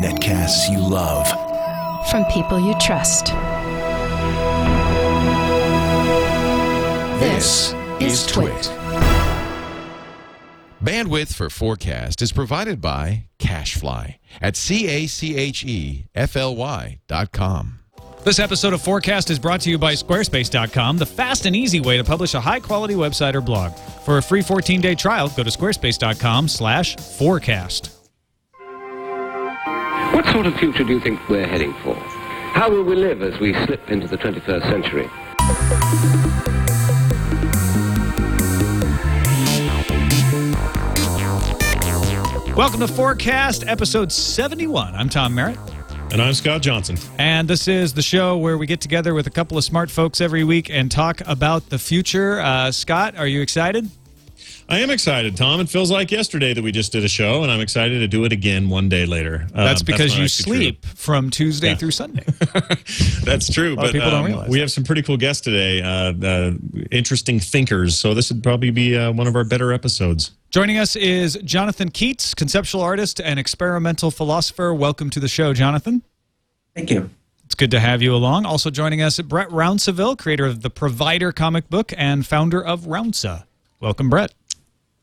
Netcasts you love. From people you trust. This is Twit. Bandwidth for FourCast is provided by CacheFly at C-A-C-H-E-F-L-Y dot com. This episode of FourCast is brought to you by Squarespace.com, the fast and easy way to publish a high-quality website or blog. For a free 14-day trial, go to squarespace.com slash forecast. What sort of future do you think we're heading for? How will we live as we slip into the 21st century? Welcome to FourCast, episode 71. I'm Tom Merritt. And I'm Scott Johnson. And this is the show where we get together with a couple of smart folks every week and talk about the future. Uh, Scott, are you excited? I am excited, Tom. It feels like yesterday that we just did a show, and I'm excited to do it again one day later. Uh, that's because that's you sleep true. from Tuesday Yeah. through Sunday. that's true, but people don't um, realize we that. have some pretty cool guests today, uh, uh, interesting thinkers. So this would probably be uh, one of our better episodes. Joining us is Jonathon Keats, conceptual artist and experimental philosopher. Welcome to the show, Jonathon. Thank you. It's good to have you along. Also joining us, Brett Rounsaville, creator of the Provider comic book and founder of Rounsa. Welcome, Brett.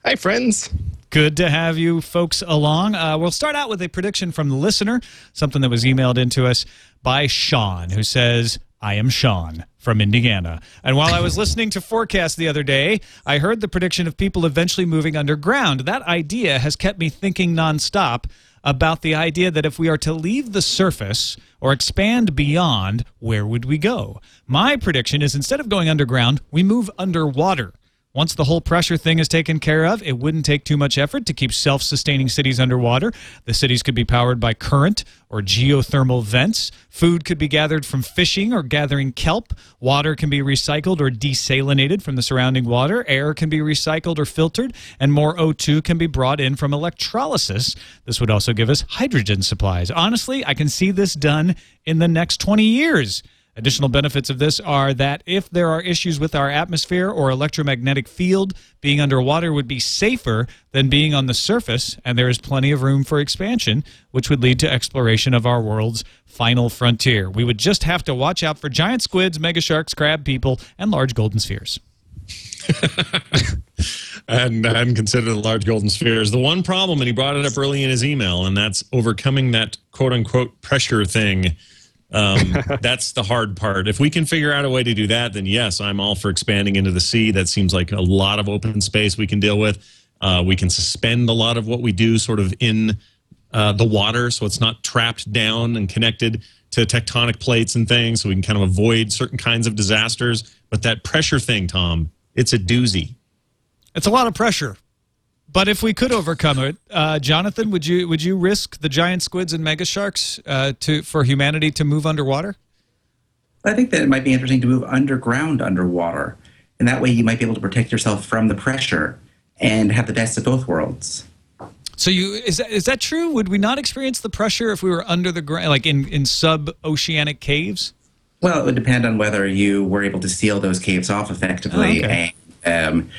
Hi, friends. Good to have you folks along. Uh, we'll start out with a prediction from the listener, something that was emailed into us by Sean, who says, I am Sean from Indiana. And while I was listening to FourCast the other day, I heard the prediction of people eventually moving underground. That idea has kept me thinking nonstop about the idea that if we are to leave the surface or expand beyond, where would we go? My prediction is instead of going underground, we move underwater. Once the whole pressure thing is taken care of, it wouldn't take too much effort to keep self sustaining cities underwater. The cities could be powered by current or geothermal vents. Food could be gathered from fishing or gathering kelp. Water can be recycled or desalinated from the surrounding water. Air can be recycled or filtered. And more O2 can be brought in from electrolysis. This would also give us hydrogen supplies. Honestly, I can see this done in the next 20 years. Additional benefits of this are that if there are issues with our atmosphere or electromagnetic field, being underwater would be safer than being on the surface, and there is plenty of room for expansion, which would lead to exploration of our world's final frontier. We would just have to watch out for giant squids, mega sharks, crab people, and large golden spheres. And I hadn't considered the large golden spheres. The one problem, and he brought it up early in his email, and that's overcoming that quote unquote pressure thing. Um, that's the hard part. If we can figure out a way to do that, then yes, I'm all for expanding into the sea. That seems like a lot of open space we can deal with. Uh, we can suspend a lot of what we do sort of in uh, the water so it's not trapped down and connected to tectonic plates and things so we can kind of avoid certain kinds of disasters. But that pressure thing, Tom, it's a doozy. It's a lot of pressure. But if we could overcome it, uh, Jonathon, would you would you risk the giant squids and mega sharks uh, to for humanity to move underwater? I think that it might be interesting to move underground underwater. And that way you might be able to protect yourself from the pressure and have the best of both worlds. So you is that is that true? Would we not experience the pressure if we were under the ground, like in in sub oceanic caves? Well, it would depend on whether you were able to seal those caves off effectively Oh, okay. And um,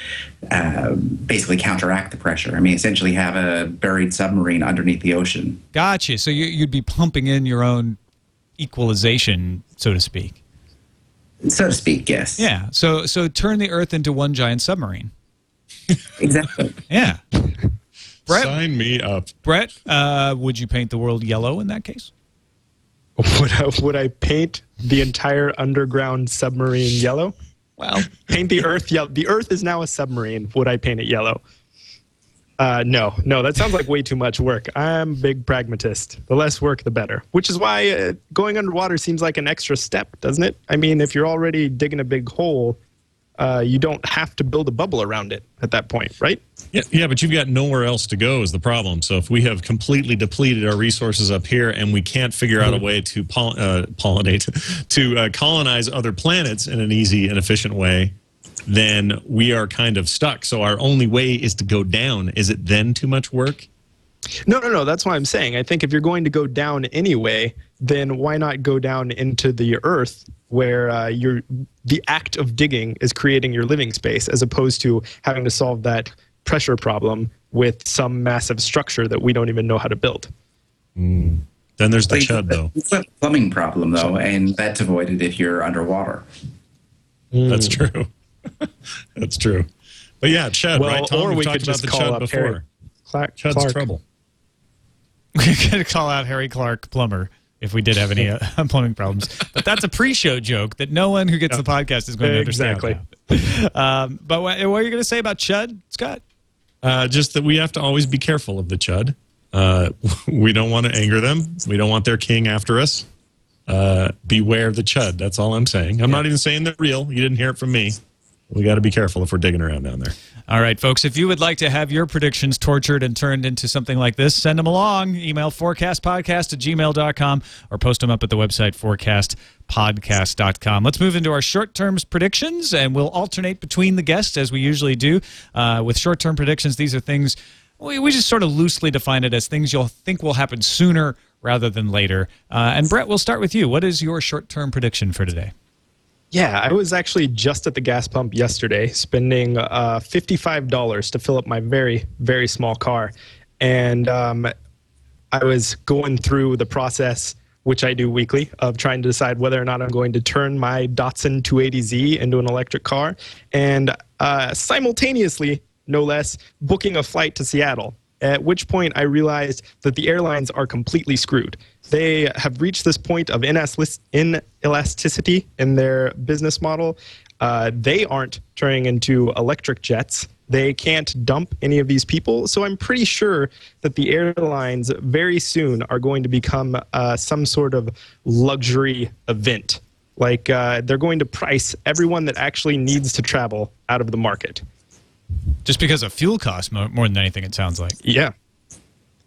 uh, basically counteract the pressure. I mean, essentially have a buried submarine underneath the ocean. Gotcha. So you, you'd be pumping in your own equalization, so to speak. So to speak, yes. Yeah. So so turn the Earth into one giant submarine. Exactly. Yeah. Brett, Sign me up. Brett, uh, would you paint the world yellow in that case? Would I, would I paint the entire underground submarine yellow? Well, Paint the Earth yellow. The Earth is now a submarine. Would I paint it yellow? Uh, no, no, that sounds like way too much work. I'm a big pragmatist. The less work, the better. Which is why uh, going underwater seems like an extra step, doesn't it? I mean, if you're already digging a big hole, uh, you don't have to build a bubble around it at that point, right? Yeah, yeah, but you've got nowhere else to go is the problem. So if we have completely depleted our resources up here and we can't figure out a way to poll- uh, pollinate, to uh, colonize other planets in an easy and efficient way, then we are kind of stuck. So our only way is to go down. Is it then too much work? No, no, no. That's what I'm saying. I think if you're going to go down anyway, then why not go down into the earth where uh, you're, the act of digging is creating your living space as opposed to having to solve that pressure problem with some massive structure that we don't even know how to build. Then there's the chud, though. It's a plumbing problem, though, and that's avoided if you're underwater. That's true. That's true. But yeah, chud, Well, right? Tom, or we've we talked could just call chud up before. Harry Clark. Chud's Clark. trouble. we could call out Harry Clark plumber if we did have any uh, plumbing problems. But that's a pre-show joke that no one who gets the podcast is going to understand. Exactly. Um, but what, what are you going to say about Chud, Scott? Uh, just that we have to always be careful of the chud. Uh, we don't want to anger them. We don't want their king after us. Uh, beware of the chud. That's all I'm saying. I'm not even saying they're real. You didn't hear it from me. We got to be careful if we're digging around down there. All right, folks, if you would like to have your predictions tortured and turned into something like this, send them along. Email fourcastpodcast at gmail.com or post them up at the website forecastpodcast.com. Let's move into our short term predictions, and we'll alternate between the guests as we usually do. Uh, with short term predictions, these are things we, we just sort of loosely define it as things you'll think will happen sooner rather than later. Uh, and Brett, we'll start with you. What is your short term prediction for today? Yeah, I was actually just at the gas pump yesterday, spending uh, $55 to fill up my very, very small car. And um, I was going through the process, which I do weekly, of trying to decide whether or not I'm going to turn my Datsun 280Z into an electric car. And uh, simultaneously, no less, booking a flight to Seattle. At which point I realized that the airlines are completely screwed. They have reached this point of inelasticity in their business model. Uh, they aren't turning into electric jets. They can't dump any of these people. So I'm pretty sure that the airlines very soon are going to become uh, some sort of luxury event. Like uh, they're going to price everyone that actually needs to travel out of the market. Just because of fuel costs more, more than anything, it sounds like. Yeah.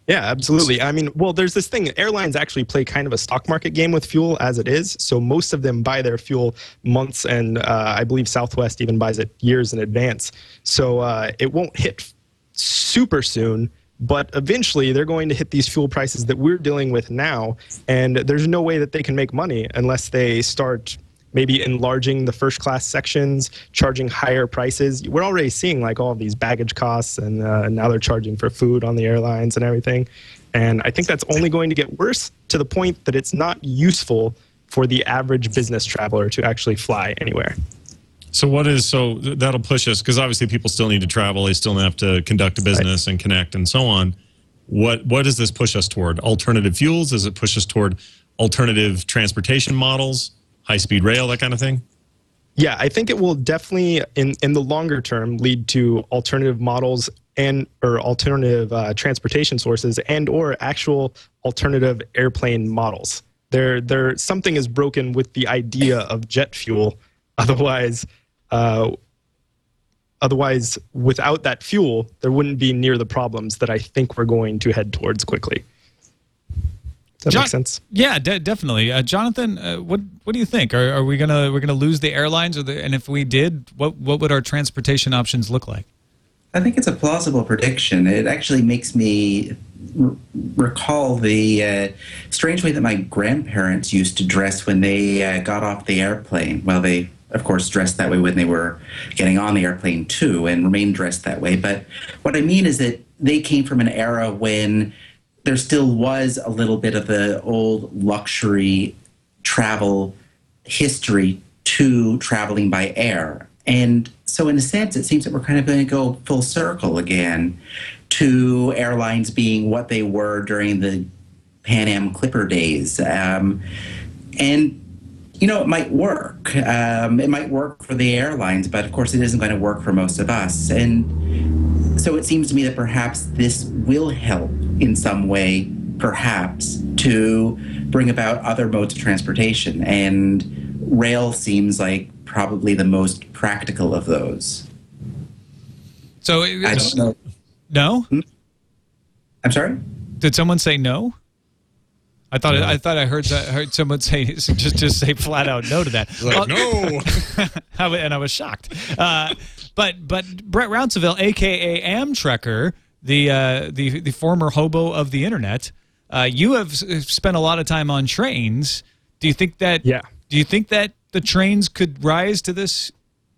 Yeah, absolutely. I mean, well, there's this thing. Airlines actually play kind of a stock market game with fuel as it is. So most of them buy their fuel months, and uh, I believe Southwest even buys it years in advance. So uh, it won't hit super soon, but eventually they're going to hit these fuel prices that we're dealing with now. And there's no way that they can make money unless they start maybe enlarging the first class sections, charging higher prices. We're already seeing like all these baggage costs, and uh, now they're charging for food on the airlines and everything. And I think that's only going to get worse to the point that it's not useful for the average business traveler to actually fly anywhere. So what is so that'll push us because obviously people still need to travel. They still have to conduct a business and connect and so on. What what does this push us toward? Alternative fuels? Does it push us toward alternative transportation models, high speed rail, that kind of thing? Yeah, I think it will definitely, in in the longer term, lead to alternative models and or alternative uh, transportation sources and or actual alternative airplane models. There, there something is broken with the idea of jet fuel. Otherwise, uh, otherwise, without that fuel, there wouldn't be near the problems that I think we're going to head towards quickly. Does that John- make sense? Yeah, de- definitely. Uh, Jonathon, uh, what what do you think? Are, are we gonna we're gonna lose the airlines, or the, and if we did, what what would our transportation options look like? I think it's a plausible prediction. It actually makes me r- recall the uh, strange way that my grandparents used to dress when they uh, got off the airplane. Well, they, of course, dressed that way when they were getting on the airplane too, and remained dressed that way. But what I mean is that they came from an era when there still was a little bit of the old luxury travel history to traveling by air. And so, in a sense, it seems that we're kind of going to go full circle again to airlines being what they were during the Pan Am Clipper days. Um, and, you know, it might work. Um, it might work for the airlines, but of course, it isn't going to work for most of us. And so it seems to me that perhaps this will help in some way, perhaps, to bring about other modes of transportation. And rail seems like probably the most practical of those. So, I don't know. no. I'm sorry? Did someone say no? I thought I thought I heard that, heard someone say just just say flat out no to that. Well, no. And I was shocked. Uh, but but Brett Rounsaville, aka Amtrekker, the uh, the the former hobo of the internet, uh, you have spent a lot of time on trains. Do you think that? Yeah. Do you think that the trains could rise to this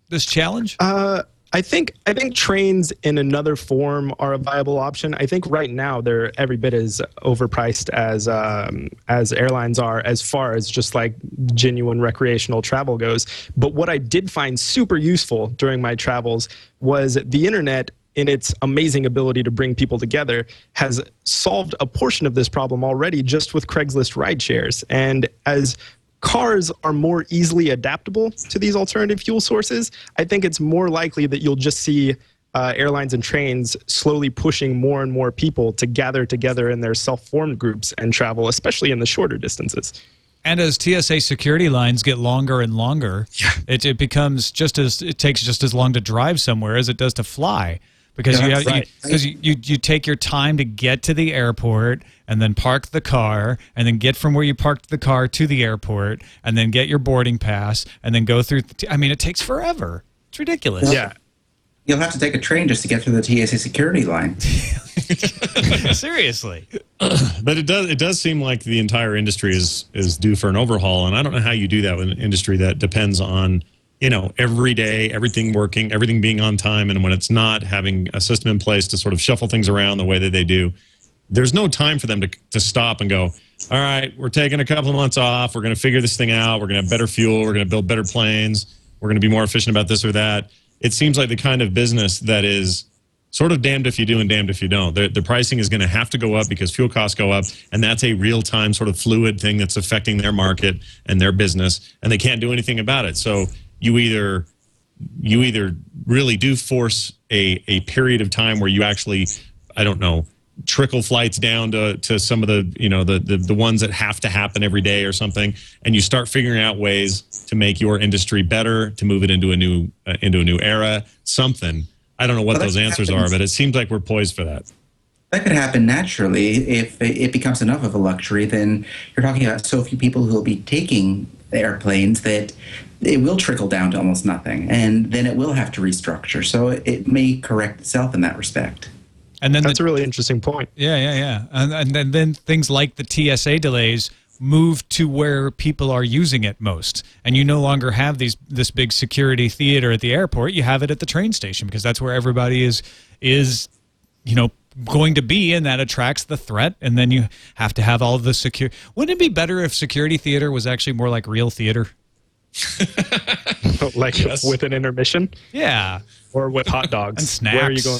this challenge? Uh, I think I think trains in another form are a viable option. I think right now they're every bit as overpriced as um, as airlines are, as far as just like genuine recreational travel goes. But what I did find super useful during my travels was the internet. In its amazing ability to bring people together, has solved a portion of this problem already just with Craigslist ride shares. And as cars are more easily adaptable to these alternative fuel sources, I think it's more likely that you'll just see uh, airlines and trains slowly pushing more and more people to gather together in their self formed groups and travel, especially in the shorter distances. And as TSA security lines get longer and longer, it, it becomes just as it takes just as long to drive somewhere as it does to fly because Yeah, you, that's have, you, right. because you, you you take your time to get to the airport and then park the car and then get from where you parked the car to the airport and then get your boarding pass and then go through. The, I mean, it takes forever. It's ridiculous. Yeah. You'll have to take a train just to get through the TSA security line. Seriously. But it does it does seem like the entire industry is is due for an overhaul, and I don't know how you do that with an industry that depends on you know every day everything working, everything being on time, and when it's not, having a system in place to sort of shuffle things around the way that they do. There's no time for them to to stop and go. All right, we're taking a couple of months off. We're going to figure this thing out. We're going to have better fuel. We're going to build better planes. We're going to be more efficient about this or that. It seems like the kind of business that is sort of damned if you do and damned if you don't. The, the pricing is going to have to go up because fuel costs go up, and that's a real time sort of fluid thing that's affecting their market and their business, and they can't do anything about it. So you either you either really do force a a period of time where you actually, I don't know, trickle flights down to to some of the you know the the, the ones that have to happen every day or something, and you start figuring out ways to make your industry better, to move it into a new uh, into a new era, something. I don't know what Well, those answers are, but it seems like we're poised for that. That could happen naturally if it becomes enough of a luxury. Then you're talking about so few people who will be taking airplanes that it will trickle down to almost nothing, and then it will have to restructure. So it may correct itself in that respect. And then the, That's a really interesting point. Yeah, yeah, yeah. And, and then, then things like the TSA delays move to where people are using it most. And you no longer have these this big security theater at the airport. You have it at the train station because that's where everybody is is you know going to be and that attracts the threat and then you have to have all the secure Wouldn't it be better if security theater was actually more like real theater? like Yes. with an intermission Yeah. or with hot dogs. And Where are you going?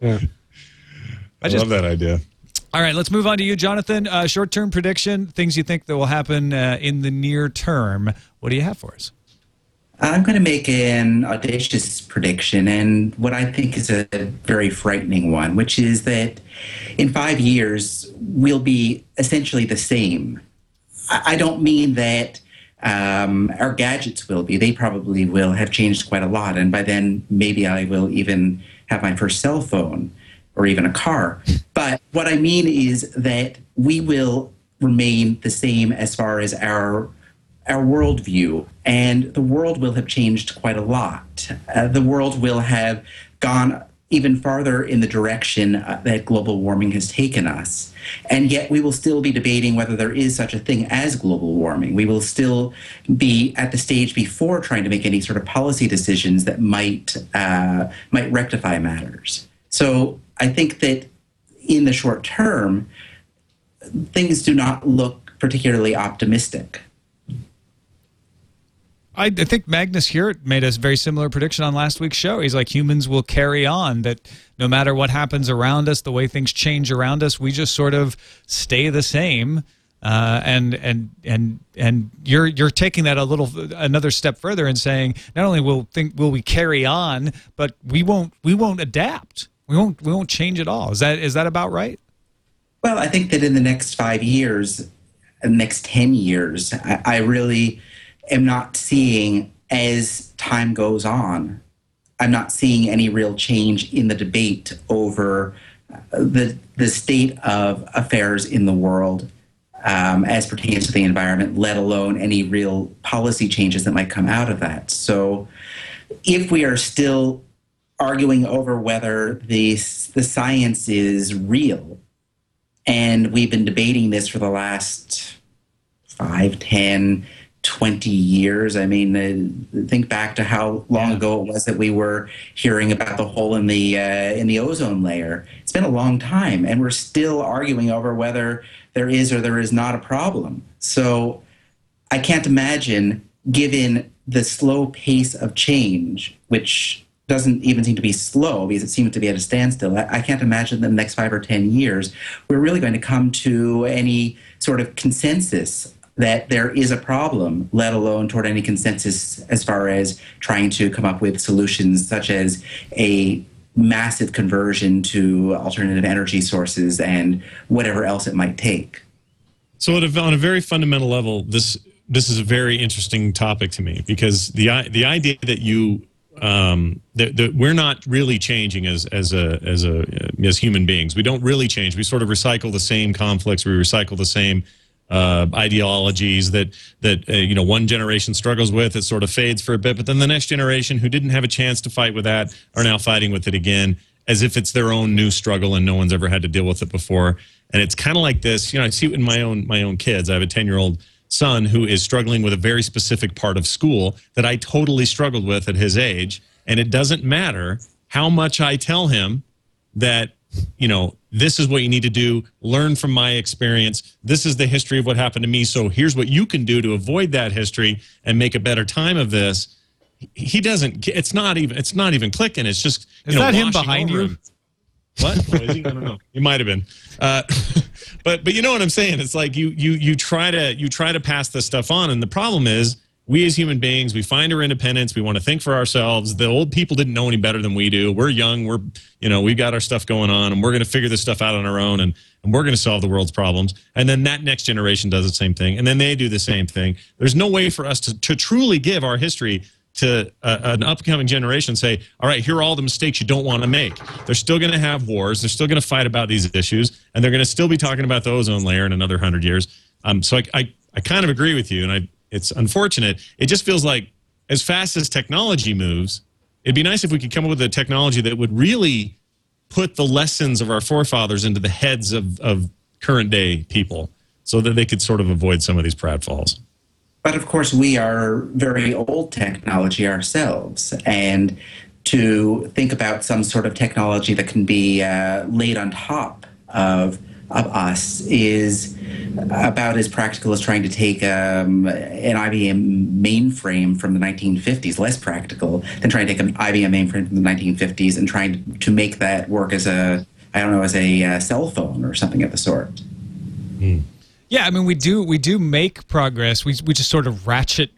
Yeah. I just love that idea. All right, let's move on to you, Jonathon. Uh, short-term prediction, things you think that will happen uh, in the near term. What do you have for us? I'm going to make an audacious prediction, and what I think is a very frightening one, which is that in five years, we'll be essentially the same. I I don't mean that um, our gadgets will be, they probably will have changed quite a lot, and by then, maybe I will even have my first cell phone or even a car. But what I mean is that we will remain the same as far as our our worldview, and the world will have changed quite a lot. Uh, the world will have gone even farther in the direction uh, that global warming has taken us. And yet, we will still be debating whether there is such a thing as global warming. We will still be at the stage before trying to make any sort of policy decisions that might uh, might rectify matters. So, I think that in the short term, things do not look particularly optimistic. I, I think Magnus Hewitt made a very similar prediction on last week's show. He's like, humans will carry on, that no matter what happens around us, the way things change around us, we just sort of stay the same. Uh, and and and and you're you're taking that a little another step further and saying not only will think will we carry on, but we won't we won't adapt. We won't we won't change at all. Is that is that about right? Well, I think that in the next five years, next 10 years, I, I really am not seeing as time goes on, I'm not seeing any real change in the debate over uh, the, the state of affairs in the world um, as pertains to the environment, let alone any real policy changes that might come out of that. So if we are still arguing over whether the, the science is real, and we've been debating this for the last 5, 10, 20 years. I mean, uh, think back to how long ago it was that we were hearing about the hole in the uh, in the ozone layer. It's been a long time, and we're still arguing over whether there is or there is not a problem. So I can't imagine, given the slow pace of change, which doesn't even seem to be slow because it seems to be at a standstill. I, can't imagine that in the next five or 10 years, we're really going to come to any sort of consensus that there is a problem, let alone toward any consensus as far as trying to come up with solutions such as a massive conversion to alternative energy sources and whatever else it might take. So, a, on a very fundamental level, this this is a very interesting topic to me because the the idea that you um, that, that we're not really changing as as a as a as human beings. We don't really change. We sort of recycle the same conflicts. We recycle the same uh, ideologies that that uh, you know one generation struggles with. It sort of fades for a bit, but then the next generation who didn't have a chance to fight with that are now fighting with it again, as if it's their own new struggle and no one's ever had to deal with it before. And it's kind of like this. You know, I see it in my own my own kids. I have a ten year old son who is struggling with a very specific part of school that I totally struggled with at his age, and it doesn't matter how much I tell him that you know this is what you need to do. Learn from my experience. This is the history of what happened to me. So here's what you can do to avoid that history and make a better time of this. He doesn't it's not even it's not even clicking. It's just you Is know, that him behind you? him. what? Is he? i don't know. He might have been. Uh, but but you know what i'm saying? It's like you you you try to you try to pass this stuff on. And the problem is we as human beings we find our independence we want to think for ourselves. The old people didn't know any better than we do. We're young we're you know we've got our stuff going on and we're going to figure this stuff out on our own and, and we're going to solve the world's problems. And then that next generation does the same thing and then they do the same thing. There's no way for us to, to truly give our history to an upcoming generation say all right here are all the mistakes you don't want to make. They're still going to have wars they're still going to fight about these issues and they're going to still be talking about the ozone layer in another 100 years. Um, so I, I, I kind of agree with you and I, it's unfortunate. It just feels like as fast as technology moves it'd be nice if we could come up with a technology that would really put the lessons of our forefathers into the heads of, of current day people so that they could sort of avoid some of these pratfalls. But of course, we are very old technology ourselves, and to think about some sort of technology that can be uh, laid on top of of us is about as practical as trying to take um, an IBM mainframe from the 1950s. Less practical than trying to take an IBM mainframe from the 1950s and trying to make that work as a I don't know as a uh, cell phone or something of the sort. Yeah, I mean, we do we do make progress. We we just sort of ratchet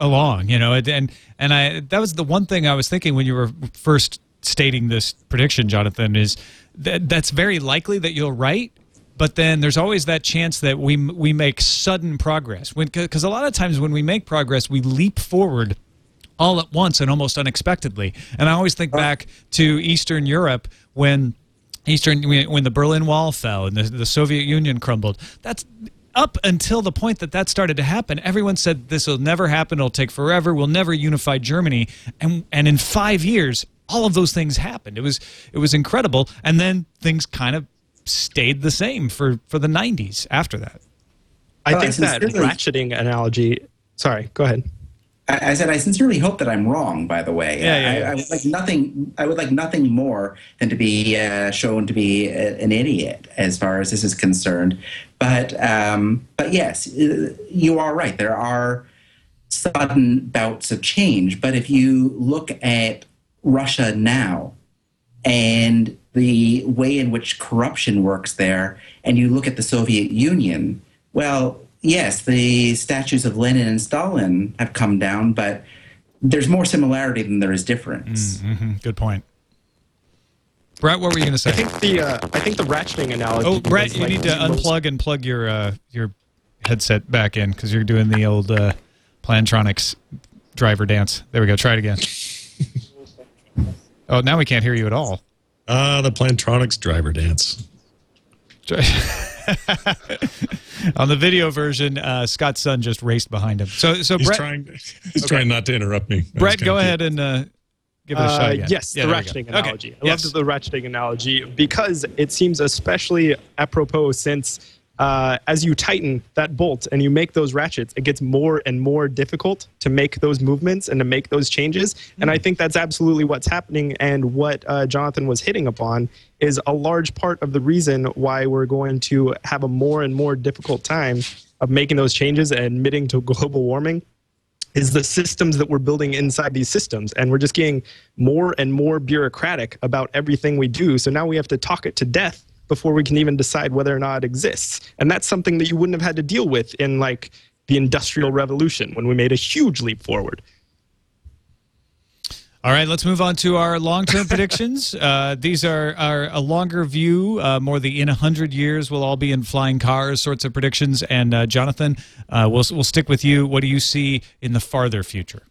along, you know. And and, and I that was the one thing I was thinking when you were first stating this prediction, Jonathon. Is that that's very likely that you'll right, but then there's always that chance that we we make sudden progress. Because a lot of times when we make progress, we leap forward all at once and almost unexpectedly. And I always think back to Eastern Europe when Eastern when the Berlin Wall fell and the, the Soviet Union crumbled. That's up until the point that that started to happen. Everyone said this will never happen. It'll take forever. We'll never unify Germany. And and in five years, all of those things happened. It was it was incredible. And then things kind of stayed the same for for the 90s after that. I Well, I think that sincerely- ratcheting analogy. Sorry, go ahead. I, I said I sincerely hope that I'm wrong. By the way, Yeah, yeah, I, yeah. I would like nothing. I would like nothing more than to be uh, shown to be a, an idiot as far as this is concerned. But um, but yes, uh, you are right. There are sudden bouts of change. But if you look at Russia now and the way in which corruption works there, and you look at the Soviet Union, well, yes, the statues of Lenin and Stalin have come down, but there's more similarity than there is difference. Good point. Brett, what were you going to say? I think the uh, I think the ratcheting analogy. Oh, Brett, you like need to most- unplug and plug your uh, your headset back in because you're doing the old uh, Plantronics driver dance. There we go. Try it again. oh, now we can't hear you at all. Ah the plantronics driver dance On the video version, uh, Scott's son just raced behind him. So, so he's Brett, trying he's trying not to interrupt me That Brett, kinda go ahead and uh, give it a shot. Uh, Again. yes, Yeah, the there we go. ratcheting Okay. analogy. I Yes. love the ratcheting analogy because it seems especially apropos since uh, as you tighten that bolt and you make those ratchets, it gets more and more difficult to make those movements and to make those changes. And I think that's absolutely what's happening. And what uh, Jonathon was hitting upon is a large part of the reason why we're going to have a more and more difficult time of making those changes and admitting to global warming is the systems that we're building inside these systems and we're just getting more and more bureaucratic about everything we do so now we have to talk it to death before we can even decide whether or not it exists and that's something that you wouldn't have had to deal with in like the industrial revolution when we made a huge leap forward All right, let's move on to our long-term predictions. Uh, these are, are a longer view, uh, more the in a hundred years we'll all be in flying cars sorts of predictions. And uh, Jonathon, uh, we'll we'll stick with you. What do you see in the farther future?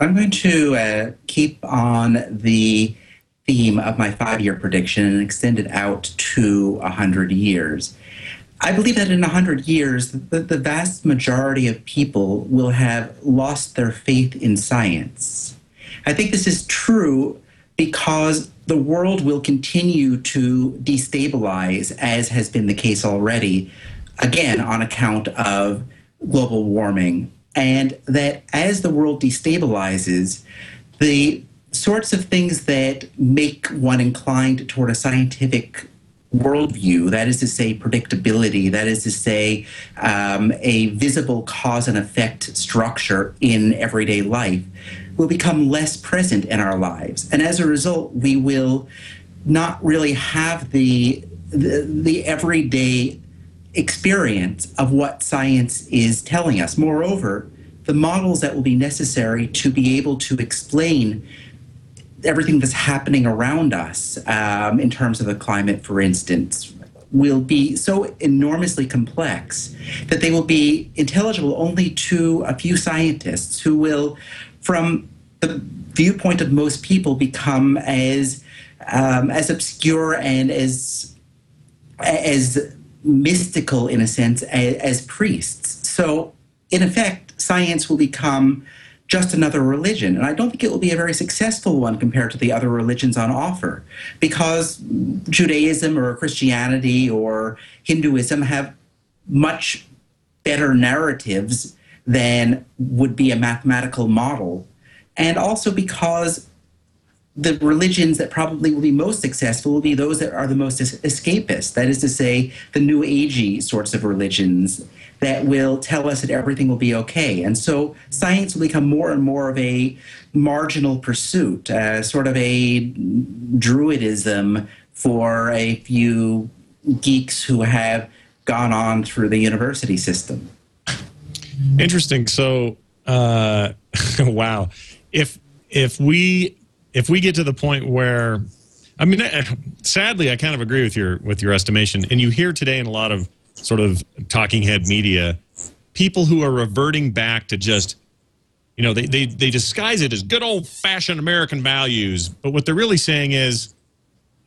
I'm going to uh, keep on the theme of my five year prediction and extend it out to 100 years. I believe that in 100 years, the, the vast majority of people will have lost their faith in science. I think this is true because the world will continue to destabilize, as has been the case already, again, on account of global warming. And that as the world destabilizes, the sorts of things that make one inclined toward a scientific worldview, that is to say, predictability, that is to say, um, a visible cause and effect structure in everyday life, will become less present in our lives. And as a result, we will not really have the, the, the everyday experience of what science is telling us. Moreover, the models that will be necessary to be able to explain everything that's happening around us um, in terms of the climate, for instance, will be so enormously complex that they will be intelligible only to a few scientists who will, from the viewpoint of most people, become as um, as obscure and as as mystical in a sense as, as priests. So, in effect, science will become just another religion. And I don't think it will be a very successful one compared to the other religions on offer because Judaism or Christianity or Hinduism have much better narratives than would be a mathematical model. And also because the religions that probably will be most successful will be those that are the most escapist. That is to say, the New Agey sorts of religions that will tell us that everything will be okay. And so science will become more and more of a marginal pursuit, uh, sort of a druidism for a few geeks who have gone on through the university system. Interesting. So, uh, wow. If if we if we get to the point where, I mean, sadly, I kind of agree with your with your estimation, and you hear today in a lot of sort of talking head media, people who are reverting back to just, you know, they they they disguise it as good old fashioned American values, but what they're really saying is,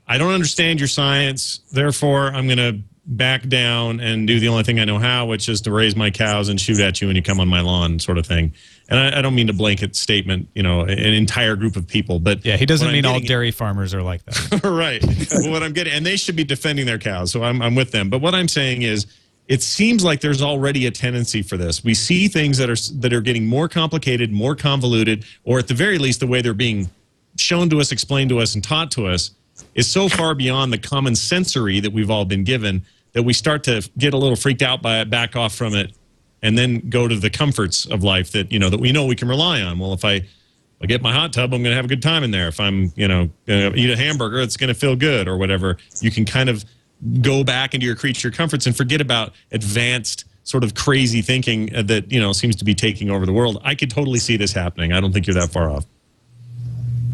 I don't understand your science, therefore I'm going to back down and do the only thing I know how, which is to raise my cows and shoot at you when you come on my lawn, sort of thing. And I, I don't mean to blanket statement, you know, an entire group of people, but Yeah, he doesn't mean all dairy farmers are like that. right. But what I'm getting, and they should be defending their cows, so I'm, I'm with them. But what I'm saying is, it seems like there's already a tendency for this. We see things that are that are getting more complicated, more convoluted, or at the very least, the way they're being shown to us, explained to us, and taught to us is so far beyond the common sensory that we've all been given that we start to get a little freaked out by it, back off from it, and then go to the comforts of life that you know that we know we can rely on. Well, if I I get my hot tub, I'm going to have a good time in there. If I'm, you know, going to eat a hamburger, it's going to feel good or whatever. You can kind of go back into your creature comforts and forget about advanced sort of crazy thinking that, you know, seems to be taking over the world. I could totally see this happening. I don't think you're that far off.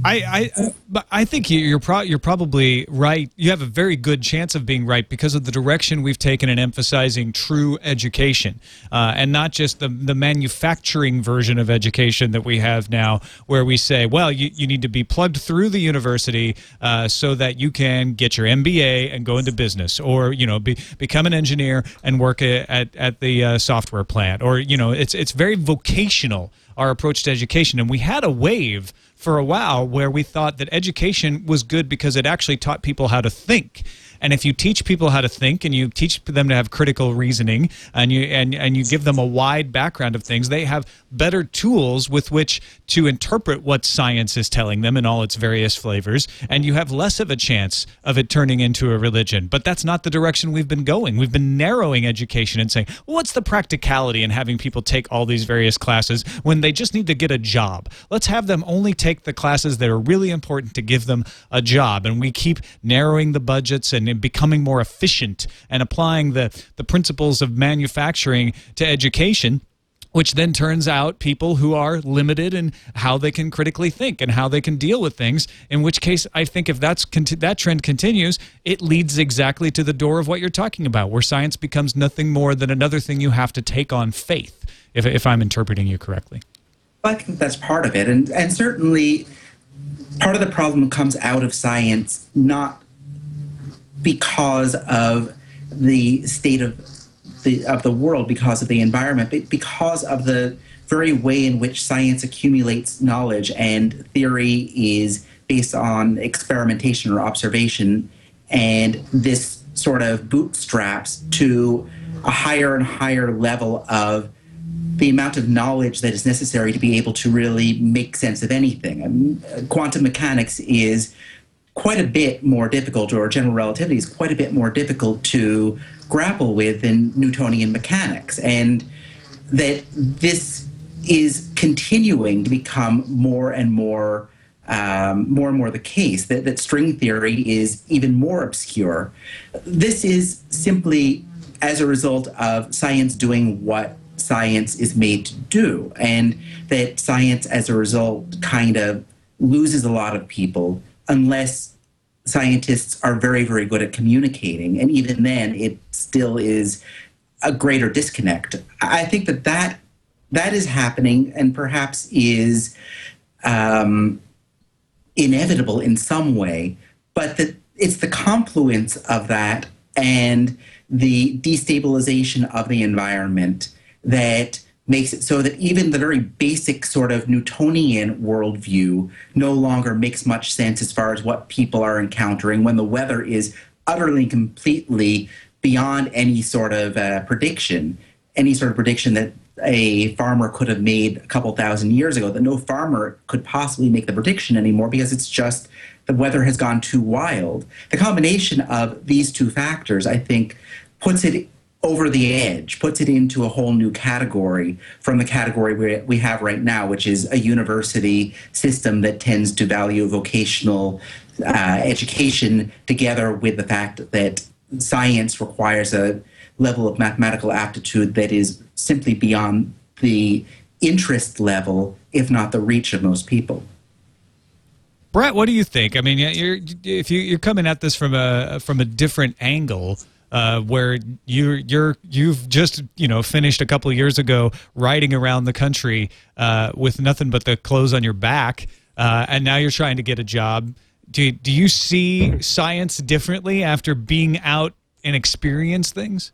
I, I, I think you- you're pro- you're probably right. You have a very good chance of being right because of the direction we've taken in emphasizing true education, uh, and not just the the manufacturing version of education that we have now, where we say, well, you, you need to be plugged through the university uh, so that you can get your MBA and go into business, or you know, be, become an engineer and work at at the uh, software plant, or you know, it's it's very vocational our approach to education, and we had a wave for a while where we thought that education was good because it actually taught people how to think. And if you teach people how to think and you teach them to have critical reasoning and you and, and you give them a wide background of things, they have better tools with which to interpret what science is telling them in all its various flavors, and you have less of a chance of it turning into a religion. But that's not the direction we've been going. We've been narrowing education and saying, well, what's the practicality in having people take all these various classes when they just need to get a job? Let's have them only take the classes that are really important to give them a job. And we keep narrowing the budgets and becoming more efficient and applying the, the principles of manufacturing to education which then turns out people who are limited in how they can critically think and how they can deal with things. In which case, I think if that's that trend continues, it leads exactly to the door of what you're talking about, where science becomes nothing more than another thing you have to take on faith. If, if I'm interpreting you correctly, I think that's part of it, and and certainly part of the problem comes out of science not because of the state of the of the world because of the environment, but because of the very way in which science accumulates knowledge and theory is based on experimentation or observation, and this sort of bootstraps to a higher and higher level of the amount of knowledge that is necessary to be able to really make sense of anything. Mean, uh, quantum mechanics is quite a bit more difficult, or general relativity is quite a bit more difficult to grapple with in Newtonian mechanics, and that this is continuing to become more and more. Um, more and more the case that, that string theory is even more obscure. This is simply as a result of science doing what science is made to do, and that science, as a result, kind of loses a lot of people unless scientists are very, very good at communicating. And even then, it still is a greater disconnect. I think that that, that is happening and perhaps is um, inevitable in some way, but that it's the confluence of that and the destabilization of the environment that makes it so that even the very basic sort of Newtonian worldview no longer makes much sense as far as what people are encountering when the weather is utterly completely beyond any sort of uh, prediction, any sort of prediction that a farmer could have made a couple thousand years ago, that no farmer could possibly make the prediction anymore because it's just the weather has gone too wild. The combination of these two factors, I think, puts it over the edge, puts it into a whole new category from the category we, we have right now, which is a university system that tends to value vocational uh, education together with the fact that science requires a level of mathematical aptitude that is simply beyond the interest level, if not the reach of most people. Brett, what do you think? I mean, you're, if you, you're coming at this from a from a different angle, uh, where you you're you've just you know finished a couple of years ago riding around the country uh, with nothing but the clothes on your back, uh, and now you're trying to get a job. Do do you see science differently after being out and experience things?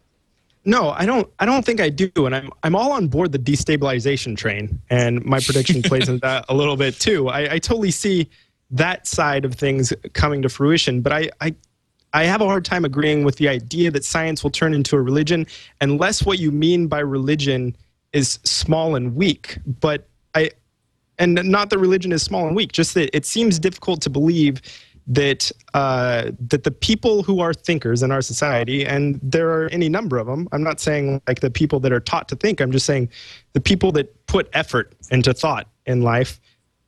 No, I don't. I don't think I do, and I'm I'm all on board the destabilization train, and my prediction plays into that a little bit too. I, I totally see that side of things coming to fruition, but I, I I have a hard time agreeing with the idea that science will turn into a religion unless what you mean by religion is small and weak. But I, and not that religion is small and weak, just that it seems difficult to believe that uh, that the people who are thinkers in our society, and there are any number of them. I'm not saying like the people that are taught to think. I'm just saying the people that put effort into thought in life.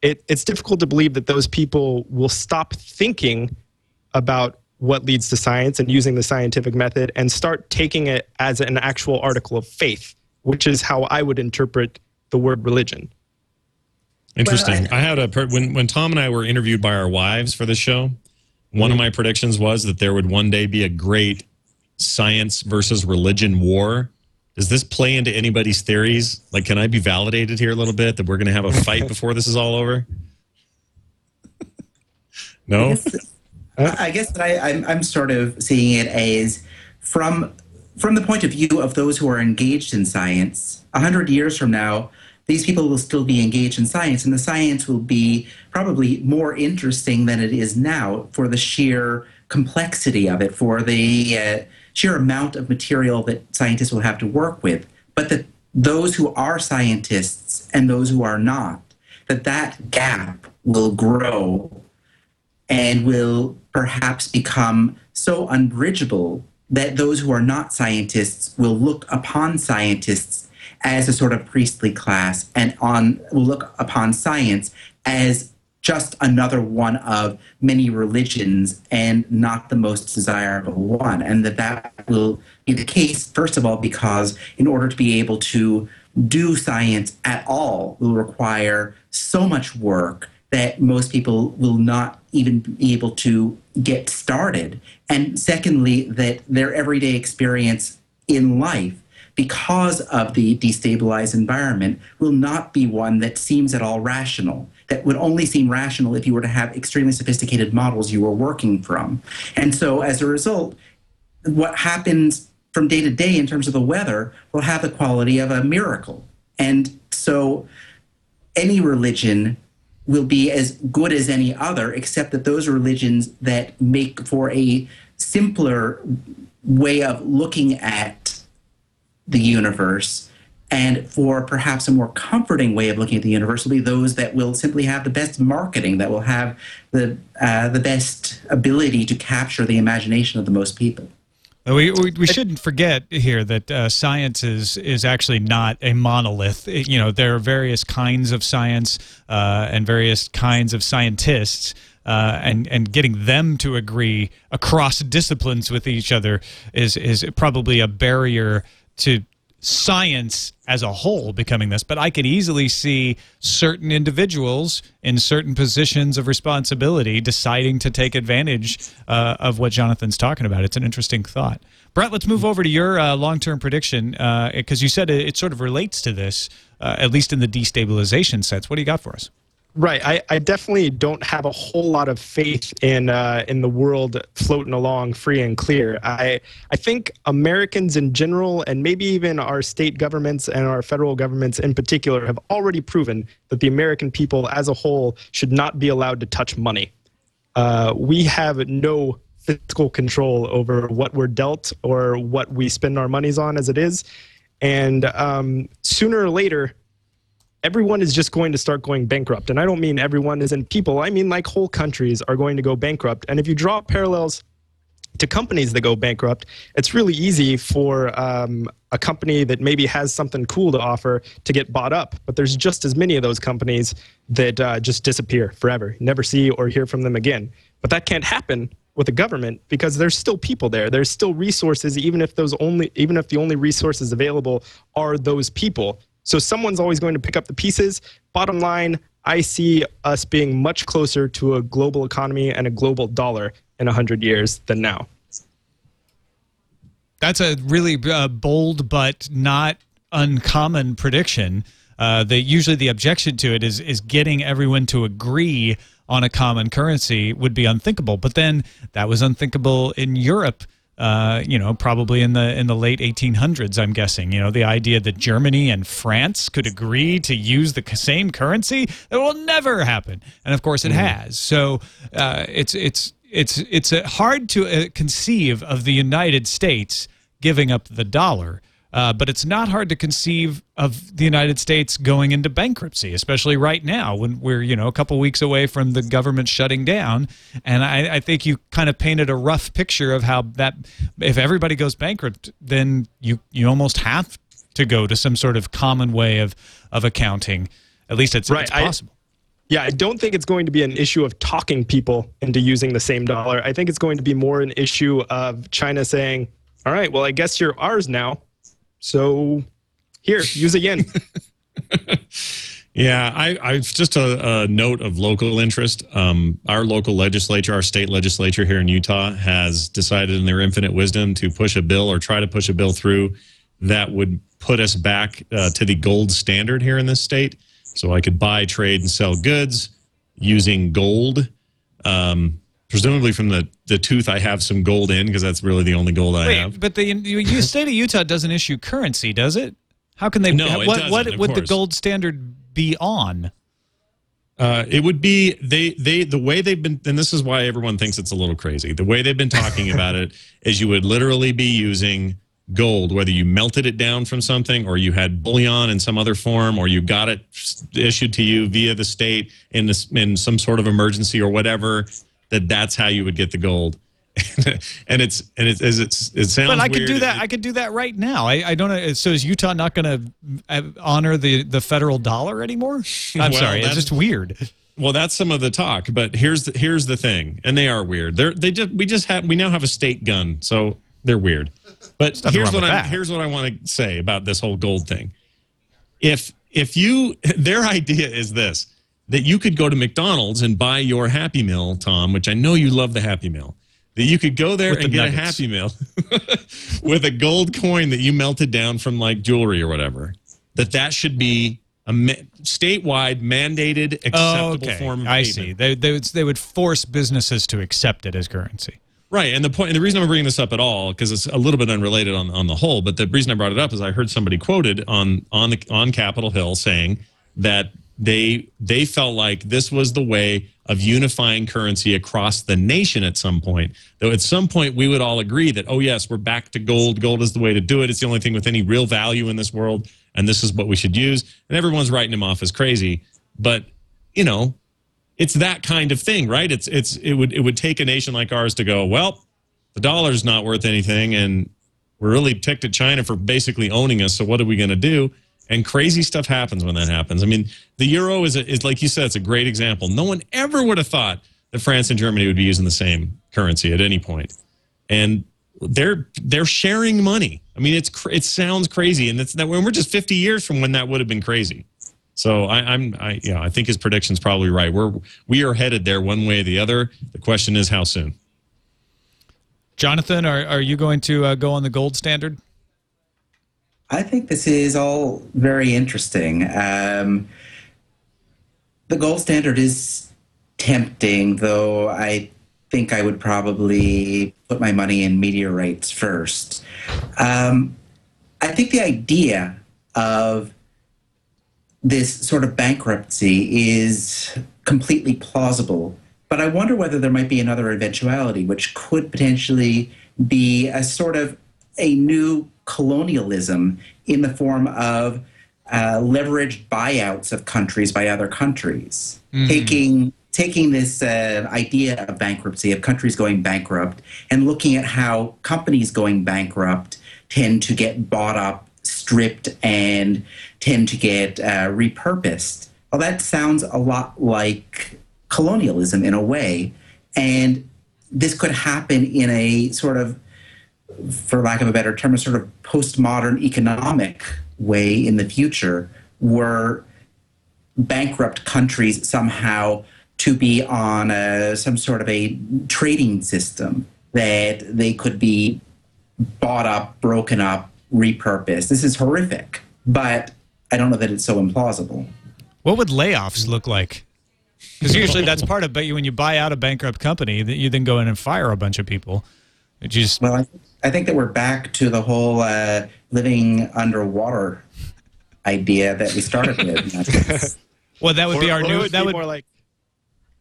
It, it's difficult to believe that those people will stop thinking about what leads to science and using the scientific method and start taking it as an actual article of faith, which is how I would interpret the word religion. Interesting. Well, I, I, had a when when Tom and I were interviewed by our wives for the show. One of my predictions was that there would one day be a great science versus religion war. Does this play into anybody's theories? Like, can I be validated here a little bit that we're going to have a fight before this is all over? No. I guess that I, I'm, I'm sort of seeing it as from from the point of view of those who are engaged in science. A hundred years from now, these people will still be engaged in science, and the science will be probably more interesting than it is now for the sheer complexity of it, for the uh, sheer amount of material that scientists will have to work with, but that those who are scientists and those who are not, that that gap will grow and will perhaps become so unbridgeable that those who are not scientists will look upon scientists as a sort of priestly class and on will look upon science as just another one of many religions and not the most desirable one. And that that will be the case first of all because in order to be able to do science at all will require so much work that most people will not even be able to get started. And secondly, that their everyday experience in life, because of the destabilized environment, will not be one that seems at all rational. That would only seem rational if you were to have extremely sophisticated models you were working from. And so as a result, what happens from day to day in terms of the weather will have the quality of a miracle. And so any religion will be as good as any other, except that those religions that make for a simpler way of looking at the universe and for perhaps a more comforting way of looking at the universe will be those that will simply have the best marketing, that will have the uh, the best ability to capture the imagination of the most people. We, we, we shouldn't forget here that uh, science is is actually not a monolith. It- you know, there are various kinds of science uh, and various kinds of scientists, uh, and and getting them to agree across disciplines with each other is is probably a barrier to science as a whole becoming this. But I could easily see certain individuals in certain positions of responsibility deciding to take advantage uh, of what Jonathon's talking about. It's an interesting thought. Brett, let's move over to your uh, long term prediction because you said it, it sort of relates to this, uh, at least in the destabilization sense. What do you got for us? Right. I, I definitely don't have a whole lot of faith in uh, in the world floating along free and clear. I I think Americans in general, and maybe even our state governments and our federal governments in particular, have already proven that the American people as a whole should not be allowed to touch money. Uh, we have no fiscal control over what we're dealt or what we spend our monies on as it is, and um, sooner or later everyone is just going to start going bankrupt. And I don't mean everyone is in people, I mean like whole countries are going to go bankrupt. And if you draw parallels to companies that go bankrupt, it's really easy for um, a company that maybe has something cool to offer to get bought up. But there's just as many of those companies that uh, just disappear forever, never see or hear from them again. But that can't happen with the government because there's still people there. There's still resources, even if those only, even if the only resources available are those people. So someone's always going to pick up the pieces. Bottom line, I see us being much closer to a global economy and a global dollar in 100 years than now. That's a really uh, bold but not uncommon prediction. Uh, that usually the objection to it is is getting everyone to agree on a common currency would be unthinkable. But then that was unthinkable in Europe. Uh, you know, probably in the in the late 1800s, I'm guessing. You know, the idea that Germany and France could agree to use the same currency it will never happen, and of course it has. So uh, it's it's it's it's uh, hard to uh, conceive of the United States giving up the dollar. Uh, but it's not hard to conceive of the United States going into bankruptcy, especially right now when we're you know a couple weeks away from the government shutting down. And I, I think you kind of painted a rough picture of how that if everybody goes bankrupt, then you you almost have to go to some sort of common way of of accounting. At least it's, Right, it's I- possible. Yeah, I don't think it's going to be an issue of talking people into using the same dollar. I think it's going to be more an issue of China saying, all right, well, I guess you're ours now. So here, use a yen. Yeah, I, I just a, a note of local interest. Um, our local legislature, our state legislature here in Utah, has decided in their infinite wisdom to push a bill or try to push a bill through that would put us back uh, to the gold standard here in this state. So I could buy, trade, and sell goods using gold. Um, presumably from the, the tooth, I have some gold in because that's really the only gold I have. But the you, state of Utah doesn't issue currency, does it? How can they? No, it what what would the gold standard be on? Uh, it would be they they the way they've been, and this is why everyone thinks it's a little crazy. The way they've been talking about it is you would literally be using gold, whether you melted it down from something, or you had bullion in some other form, or you got it issued to you via the state in this in some sort of emergency or whatever. That that's how you would get the gold. and it's and it's as it's it sounds. But I could do that. It- I could do that right now. I, I don't know. So is Utah not going to uh, honor the the federal dollar anymore? I'm Well, sorry. It's just weird. Well, that's some of the talk, but here's the, here's the thing, and they are weird. They're they just we just have we now have a state gun, so they're weird. But here's what I that. here's what I want to say about this whole gold thing. If if you their idea is this that you could go to McDonald's and buy your Happy Meal, Tom, which I know you love the Happy Meal. That you could go there With the and get nuggets. a Happy Meal with a gold coin that you melted down from like jewelry or whatever. That that should be a ma- statewide mandated acceptable Oh, okay. form of currency. I payment. see. They, they would they would force businesses to accept it as currency. Right, and the point, and the reason I'm bringing this up at all, because it's a little bit unrelated on on the whole, but the reason I brought it up is I heard somebody quoted on on the on Capitol Hill saying that they they felt like this was the way of unifying currency across the nation at some point. Though at some point we would all agree that oh yes, we're back to gold. Gold is the way to do it. It's the only thing with any real value in this world, and this is what we should use. And everyone's writing him off as crazy, but you know, it's that kind of thing, right? It's it's it would it would take a nation like ours to go, well, the dollar's not worth anything, and we're really ticked at China for basically owning us. So what are we going to do? And crazy stuff happens when that happens. I mean, the euro is a, is like you said, it's a great example. No one ever would have thought that France and Germany would be using the same currency at any point, and they're they're sharing money. I mean, it's it sounds crazy, and that when we're just fifty years from when that would have been crazy. So I, I'm, I, yeah, I think his prediction's probably right. We're we are headed there one way or the other. The question is how soon. Jonathon, are, are you going to uh, go on the gold standard? I think this is all very interesting. Um, the gold standard is tempting, though I think I would probably put my money in meteorites first. Um, I think the idea of this sort of bankruptcy is completely plausible, but I wonder whether there might be another eventuality, which could potentially be a sort of a new colonialism in the form of uh, leveraged buyouts of countries by other countries, taking taking this uh, idea of bankruptcy of countries going bankrupt and looking at how companies going bankrupt tend to get bought up, stripped, and tend to get uh, repurposed. Well, that sounds a lot like colonialism in a way, and this could happen in a sort of for lack of a better term, a sort of postmodern economic way in the future, were bankrupt countries somehow to be on a, some sort of a trading system that they could be bought up, broken up, repurposed. This is horrific, but I don't know that it's so implausible. What would layoffs look like? Because usually that's part of. But when you buy out a bankrupt company, that you then go in and fire a bunch of people. Which is Well, I, I think that we're back to the whole uh, living underwater idea that we started with. well, that would be our or it new. would That be would more like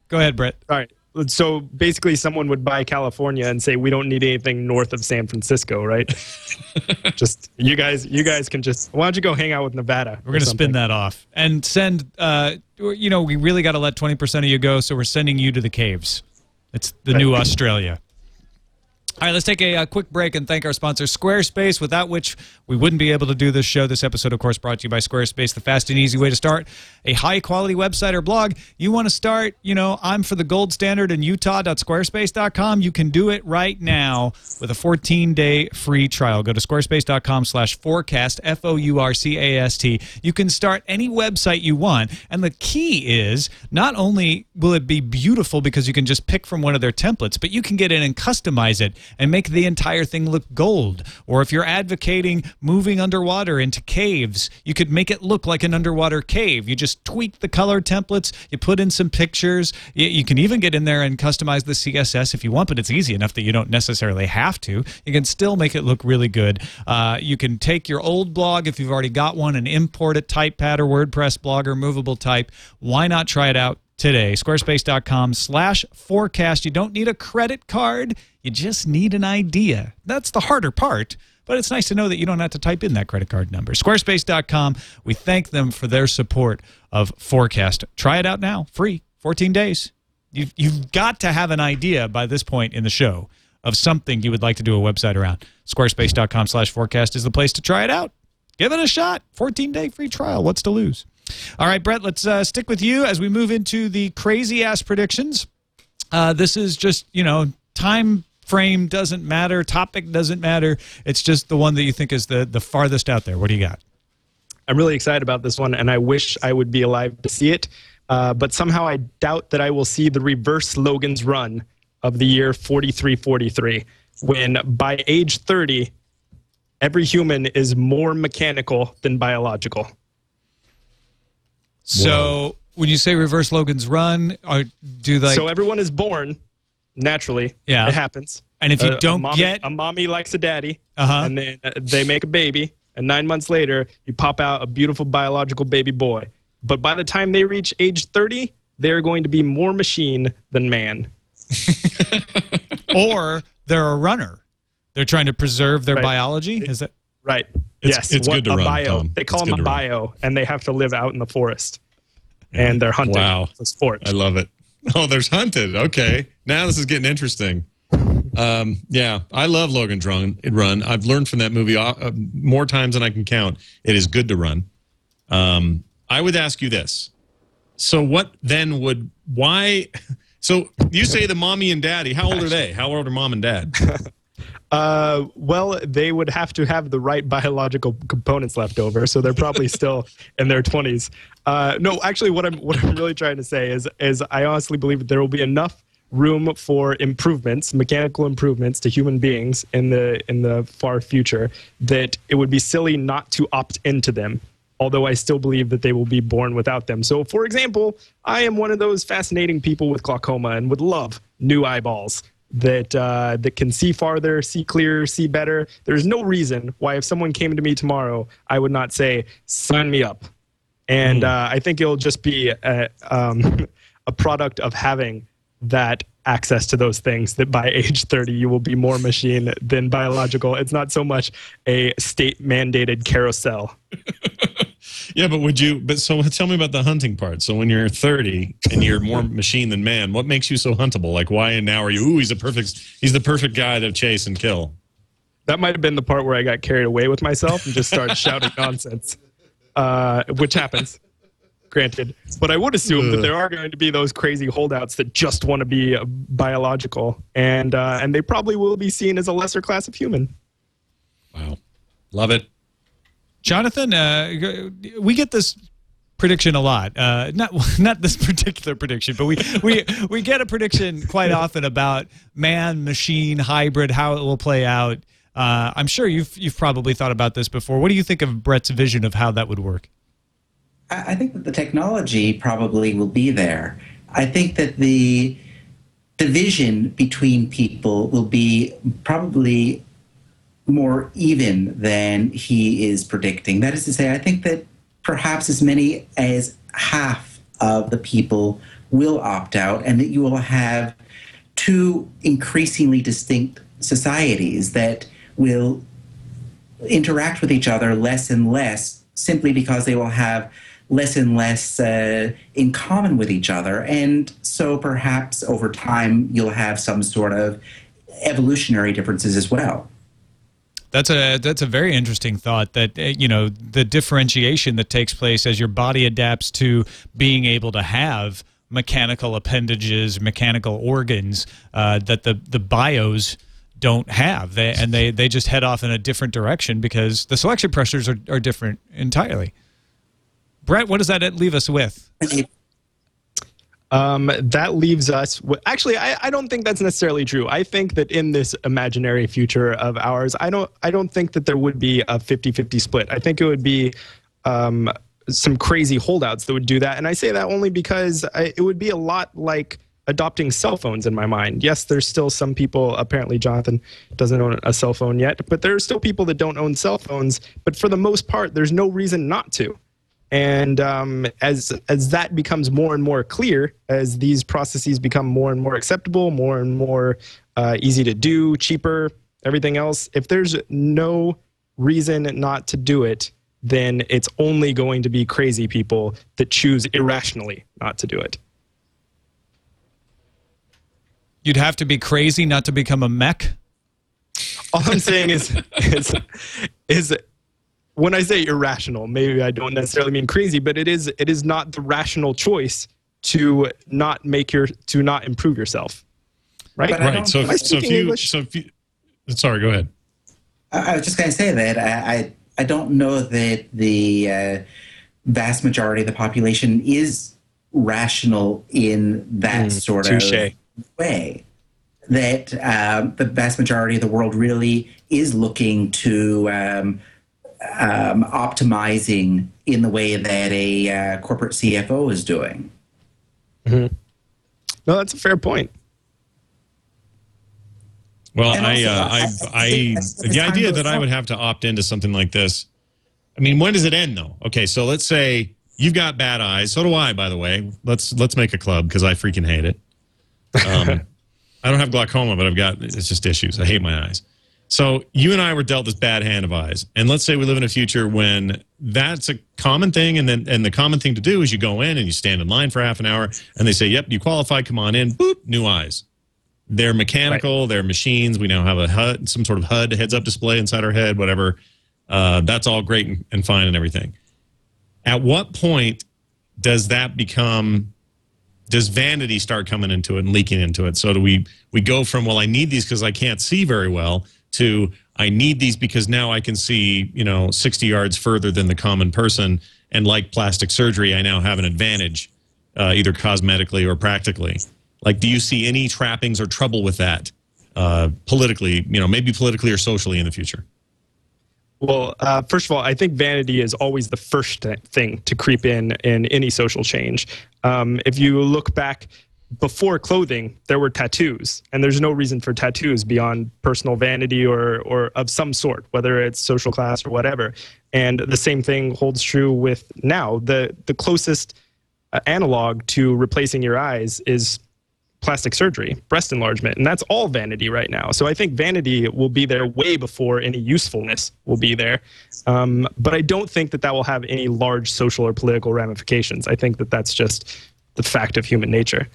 go ahead, Brett. all right. So basically, someone would buy California and say, "We don't need anything north of San Francisco, right?" just you guys, you guys can just. Why don't you go hang out with Nevada? We're going to spin that off and send. Uh, you know, we really got to let twenty percent of you go, so we're sending you to the caves. It's the new Australia. All right, let's take a, uh quick break and thank our sponsor, Squarespace, without which we wouldn't be able to do this show. This episode, of course, brought to you by Squarespace, the fast and easy way to start a high quality website or blog. You want to start, you know, I'm for the gold standard in utah.squarespace.com. You can do it right now with a 14 day free trial. Go to squarespace.com slash fourcast, F O U R C A S T. You can start any website you want. And the key is not only will it be beautiful because you can just pick from one of their templates, but you can get in and customize it and make the entire thing look gold. Or if you're advocating moving underwater into caves, you could make it look like an underwater cave. You just tweak the color templates, you put in some pictures. You, you can even get in there and customize the CSS if you want, but it's easy enough that you don't necessarily have to. You can still make it look really good. Uh, you can take your old blog if you've already got one and import it, Typepad or WordPress blog or movable type. Why not try it out? Today. Squarespace.com slash fourcast. You don't need a credit card. You just need an idea. That's the harder part, but it's nice to know that you don't have to type in that credit card number. Squarespace.com. We thank them for their support of FourCast. Try it out now, free, 14 days. You've, you've got to have an idea by this point in the show of something you would like to do a website around. Squarespace.com slash fourcast is the place to try it out. Give it a shot. 14 day free trial. What's to lose? All right, Brett, let's uh, stick with you as we move into the crazy ass predictions. Uh, this is just, you know, time frame doesn't matter, topic doesn't matter. It's just the one that you think is the, the farthest out there. What do you got? I'm really excited about this one, and I wish I would be alive to see it. Uh, but somehow I doubt that I will see the reverse Logan's run of the year 4343, when by age 30, every human is more mechanical than biological. So when you say reverse Logan's run, or do like so everyone is born naturally. Yeah. it happens. And if you A- a don't mommy- get- a mommy likes a daddy, Uh-huh. and then uh, they make a baby, and nine months later, you pop out a beautiful biological baby boy. But by the time they reach age thirty, they're going to be more machine than man. or they're a runner. They're trying to preserve their Right. biology. Is that Right. It's- yes. it's what- good to a run, bio. Tom. They call It's them a to run. bio, and they have to live out in the forest, and they're hunting. Wow. A sport. I love it. Oh, there's hunted. Okay, now this is getting interesting. Um, yeah, I love Logan Run. Run. I've learned from that movie uh, uh, more times than I can count. It is good to run. Um, I would ask you this. So, what then would why? So you say the mommy and daddy. How old are they? How old are mom and dad? Uh, well, they would have to have the right biological components left over, so they're probably still in their twenties. Uh, no, actually, what I'm what I'm really trying to say is is I honestly believe that there will be enough room for improvements, mechanical improvements to human beings in the in the far future that it would be silly not to opt into them. Although I still believe that they will be born without them. So, for example, I am one of those fascinating people with glaucoma and would love new eyeballs that uh, that can see farther, see clearer, see better. There's no reason why if someone came to me tomorrow, I would not say, "Sign me up." And uh, I think it'll just be a, um, a product of having that access to those things that by age 30 you will be more machine than biological. It's not so much a state mandated carousel. Yeah, but would you? But so tell me about the hunting part. So when you're 30 and you're more machine than man, what makes you so huntable? Like why and now are you? Ooh, he's a perfect. He's the perfect guy to chase and kill. That might have been the part where I got carried away with myself and just started shouting nonsense, uh, which happens, granted. But I would assume that there are going to be those crazy holdouts that just want to be uh, biological, and uh, and they probably will be seen as a lesser class of human. Wow, love it. Jonathon, uh, we get this prediction a lot. Uh, not not this particular prediction, but we we we get a prediction quite often about man machine hybrid, how it will play out. Uh, I'm sure you've you've probably thought about this before. What do you think of Brett's vision of how that would work? I I think that the technology probably will be there. I think that the division between people will be probably more even than he is predicting. That is to say, I think that perhaps as many as half of the people will opt out, and that you will have two increasingly distinct societies that will interact with each other less and less simply because they will have less and less uh, in common with each other. And so perhaps over time you'll have some sort of evolutionary differences as well. That's a that's a very interesting thought. That uh, you know the differentiation that takes place as your body adapts to being able to have mechanical appendages, mechanical organs uh, that the the bios don't have, they, and they they just head off in a different direction because the selection pressures are, are different entirely. Brett, what does that leave us with? Um, that leaves us. w- Actually, I, I don't think that's necessarily true. I think that in this imaginary future of ours, I don't I don't think that there would be a 50-50 split. I think it would be um, some crazy holdouts that would do that, and I say that only because I, it would be a lot like adopting cell phones in my mind. Yes, there's still some people. Apparently, Jonathon doesn't own a cell phone yet, but there are still people that don't own cell phones. But for the most part, there's no reason not to. And um, as as that becomes more and more clear, as these processes become more and more acceptable, more and more uh, easy to do, cheaper, everything else, if there's no reason not to do it, then it's only going to be crazy people that choose irrationally not to do it. You'd have to be crazy not to become a mech. All I'm saying is, is, is when I say irrational, maybe I don't necessarily mean crazy, but it is it is not the rational choice to not make your to not improve yourself. Right? But Right. So, if, so if you, English? so if you, sorry, go ahead. I I was just going to say that I, I I don't know that the uh, vast majority of the population is rational in that sort touche. of way. That um, the vast majority of the world really is looking to um, um, optimizing in the way that a uh, corporate CFO is doing. No, that's a fair point. Well, And I, uh, I- I, I I, think as- as the idea that I would have to opt into something like this. I mean, when does it end, though? Okay, so let's say you've got bad eyes. So do I, by the way. Let's let's make a club because I freaking hate it. Um, I don't have glaucoma, but I've got it's just issues. I hate my eyes. So you and I were dealt this bad hand of eyes, and let's say we live in a future when that's a common thing, and then and the common thing to do is you go in and you stand in line for half an hour, and they say, "Yep, you qualify. Come on in." Boop, new eyes. They're mechanical. They're machines. We now have a HUD, some sort of HUD heads-up display inside our head. Whatever. Uh, that's all great and, and fine and everything. At what point does that become? Does vanity start coming into it and leaking into it? So do we we go from well, I need these because I can't see very well to I need these because now I can see you know sixty yards further than the common person, and like plastic surgery, I now have an advantage, uh, either cosmetically or practically. Like, do you see any trappings or trouble with that uh, politically? You know, maybe politically or socially in the future. Well, uh, first of all, I think vanity is always the first thing to creep in in any social change. Um, if you look back before clothing, there were tattoos, and there's no reason for tattoos beyond personal vanity or or of some sort, whether it's social class or whatever. And the same thing holds true with now. the The closest uh, analog to replacing your eyes is plastic surgery, breast enlargement, and that's all vanity right now. So I think vanity will be there way before any usefulness will be there. Um, but I don't think that that will have any large social or political ramifications. I think that that's just the fact of human nature.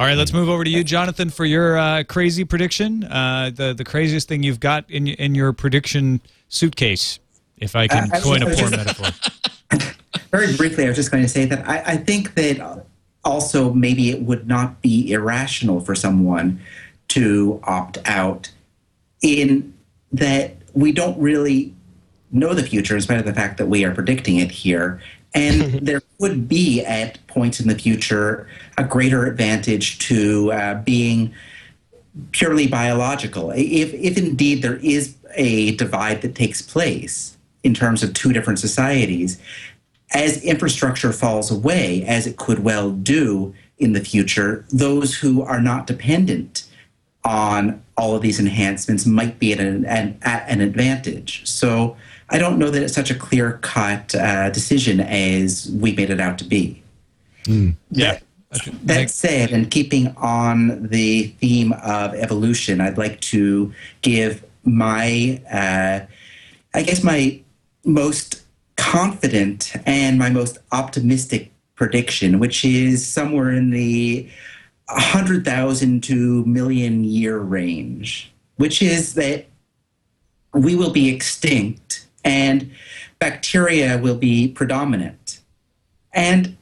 All right, let's move over to you, Jonathon, for your uh, crazy prediction. Uh, the the craziest thing you've got in in your prediction suitcase, if I can Uh, I- coin a poor metaphor. Very briefly, I was just going to say that I, I think that also maybe it would not be irrational for someone to opt out in that we don't really know the future in spite of the fact that we are predicting it here. And there would be at points in the future a greater advantage to uh, being purely biological. If, if indeed there is a divide that takes place in terms of two different societies, as infrastructure falls away, as it could well do in the future, those who are not dependent on all of these enhancements might be at an, an, at an advantage. So I don't know that it's such a clear cut uh, decision as we made it out to be. Yeah. That said, and keeping on the theme of evolution, I'd like to give my, uh, I guess, my most confident and my most optimistic prediction, which is somewhere in the 100,000 to million year range, which is that we will be extinct and bacteria will be predominant. And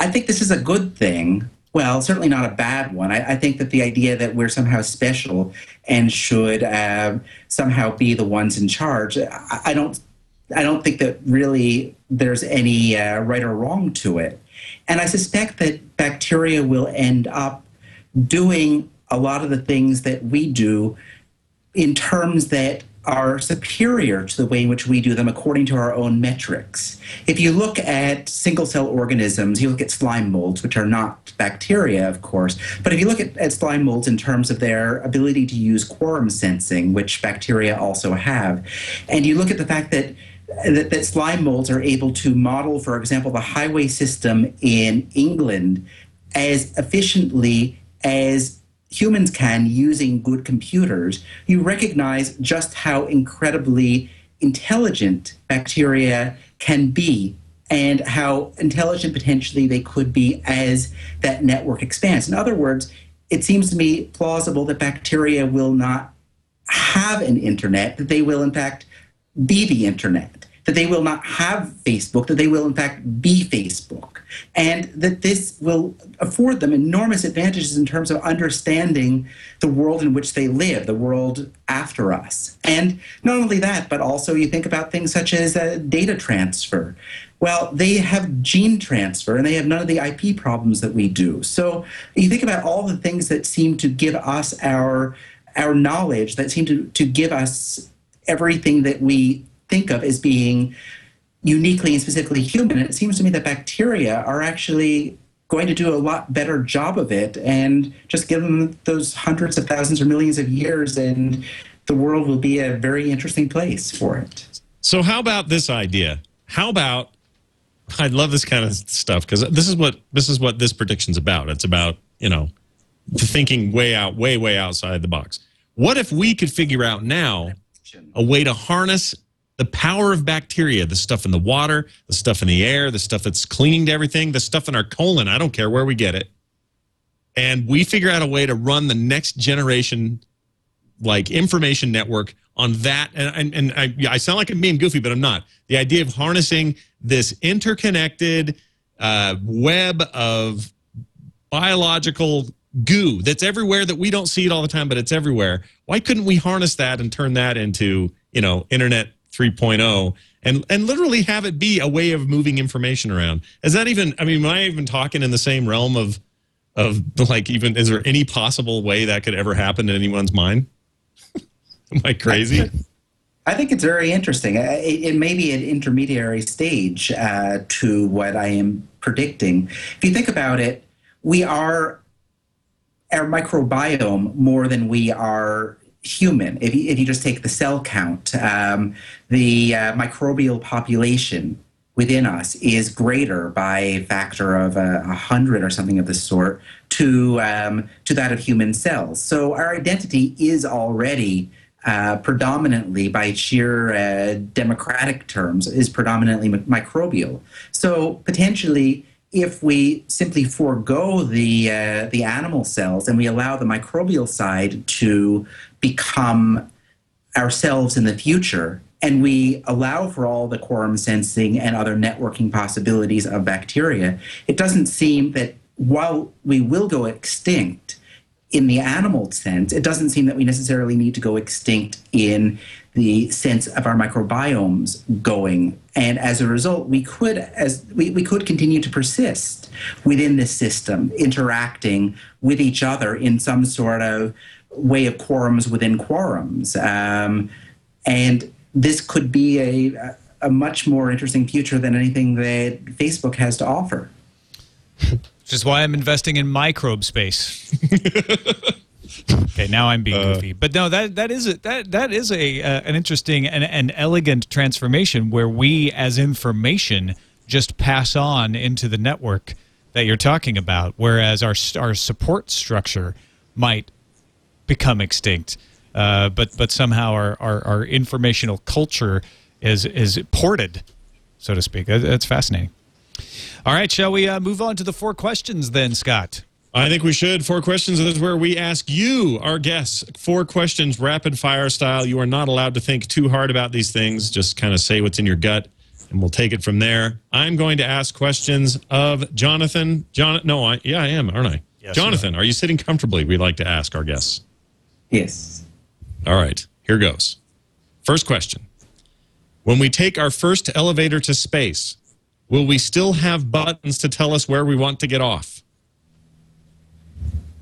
I think this is a good thing. Well, certainly not a bad one. I, I think that the idea that we're somehow special and should uh, somehow be the ones in charge, I, I don't, I don't think that really there's any uh, right or wrong to it. And I suspect that bacteria will end up doing a lot of the things that we do in terms that are superior to the way in which we do them according to our own metrics. If you look at single cell organisms, you look at slime molds, which are not bacteria, of course, but if you look at, at slime molds in terms of their ability to use quorum sensing, which bacteria also have, and you look at the fact that that, that slime molds are able to model, for example, the highway system in England as efficiently as humans can using good computers, you recognize just how incredibly intelligent bacteria can be and how intelligent potentially they could be as that network expands. In other words, it seems to me plausible that bacteria will not have an internet, that they will, in fact, be the internet, that they will not have Facebook, that they will, in fact, be Facebook, and that this will afford them enormous advantages in terms of understanding the world in which they live, the world after us. And not only that, but also you think about things such as uh, data transfer. Well, they have gene transfer and they have none of the IP problems that we do. So you think about all the things that seem to give us our our knowledge, that seem to, to give us everything that we think of as being uniquely and specifically human. It seems to me that bacteria are actually going to do a lot better job of it and just give them those hundreds of thousands or millions of years and the world will be a very interesting place for it. So how about this idea? How about I love this kind of stuff because this is what this is what this prediction's about. It's about you know thinking way out, way way outside the box. What if we could figure out now a way to harness the power of bacteria, the stuff in the water, the stuff in the air, the stuff that's clinging to everything, the stuff in our colon, I don't care where we get it. And we figure out a way to run the next generation like information network on that. And, and, and I, I sound like I'm being goofy, but I'm not. The idea of harnessing this interconnected uh, web of biological goo that's everywhere that we don't see it all the time, but it's everywhere. Why couldn't we harness that and turn that into, you know, internet 3.0 and and literally have it be a way of moving information around. Is that even I mean, am I even talking in the same realm of of like even is there any possible way that could ever happen in anyone's mind? am I crazy? I think it's very interesting. It, it may be an intermediary stage uh, to what I am predicting. If you think about it, we are our microbiome more than we are human. If you, if you just take the cell count, um, the uh, microbial population within us is greater by a factor of a, a hundred or something of the sort to um, to that of human cells. So our identity is already uh, predominantly, by sheer uh, democratic terms, is predominantly microbial. So potentially if we simply forego the uh, the animal cells and we allow the microbial side to become ourselves in the future and we allow for all the quorum sensing and other networking possibilities of bacteria, it doesn't seem that while we will go extinct in the animal sense, it doesn't seem that we necessarily need to go extinct in the sense of our microbiomes going. And as a result, we could as we, we could continue to persist within this system, interacting with each other in some sort of way of quorums within quorums. Um, and this could be a, a much more interesting future than anything that Facebook has to offer. Which is why I'm investing in microbe space. okay, now I'm being uh, goofy, but no, that that is a, that that is a uh, an interesting and an elegant transformation where we, as information, just pass on into the network that you're talking about, whereas our our support structure might become extinct. Uh, but but somehow our, our, our, informational culture is is ported, so to speak. That's fascinating. All right, shall we uh, move on to the four questions then, Scott? I think we should. Four questions is where we ask you, our guests, four questions, rapid fire style. You are not allowed to think too hard about these things. Just kind of say what's in your gut, and we'll take it from there. I'm going to ask questions of Jonathon. John, no, I, yeah, I am, aren't I? Yes, Jonathon, are you sitting comfortably? We like to ask our guests. Yes. All right, here goes. First question. When we take our first elevator to space, will we still have buttons to tell us where we want to get off?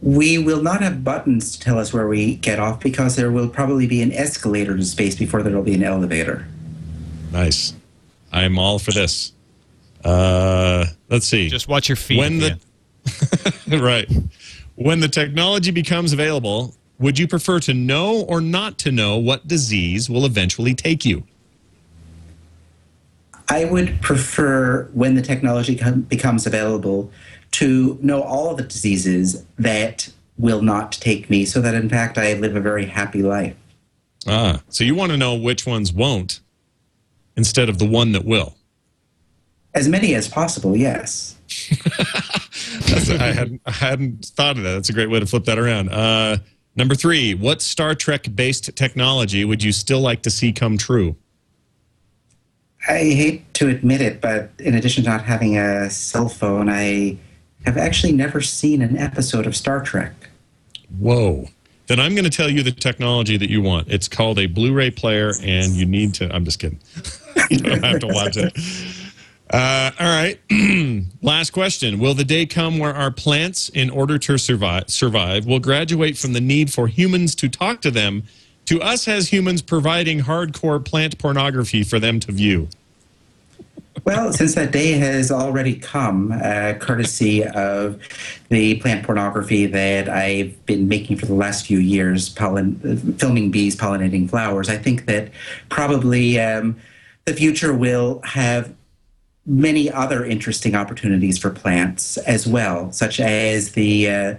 We will not have buttons to tell us where we get off because there will probably be an escalator to space before there will be an elevator. Nice. I'm all for this. Uh, let's see. Just watch your feet. When the right. When the technology becomes available, would you prefer to know or not to know what disease will eventually take you? I would prefer when the technology com- becomes available to know all the diseases that will not take me so that in fact I live a very happy life. Ah, so you want to know which ones won't instead of the one that will. As many as possible, yes. I hadn't I hadn't thought of that. That's a great way to flip that around. Uh, number three, what Star Trek based technology would you still like to see come true? I hate to admit it, but in addition to not having a cell phone, I have actually never seen an episode of Star Trek. Whoa. Then I'm going to tell you the technology that you want. It's called a Blu-ray player, and you need to. I'm just kidding. you don't have to watch it. Uh, all right. Last question: Will the day come where our plants, in order to survive, survive, will graduate from the need for humans to talk to them, to us as humans providing hardcore plant pornography for them to view? Well, since that day has already come, uh, courtesy of the plant pornography that I've been making for the last few years, pollen, filming bees pollinating flowers, I think that probably um, the future will have many other interesting opportunities for plants as well, such as the uh,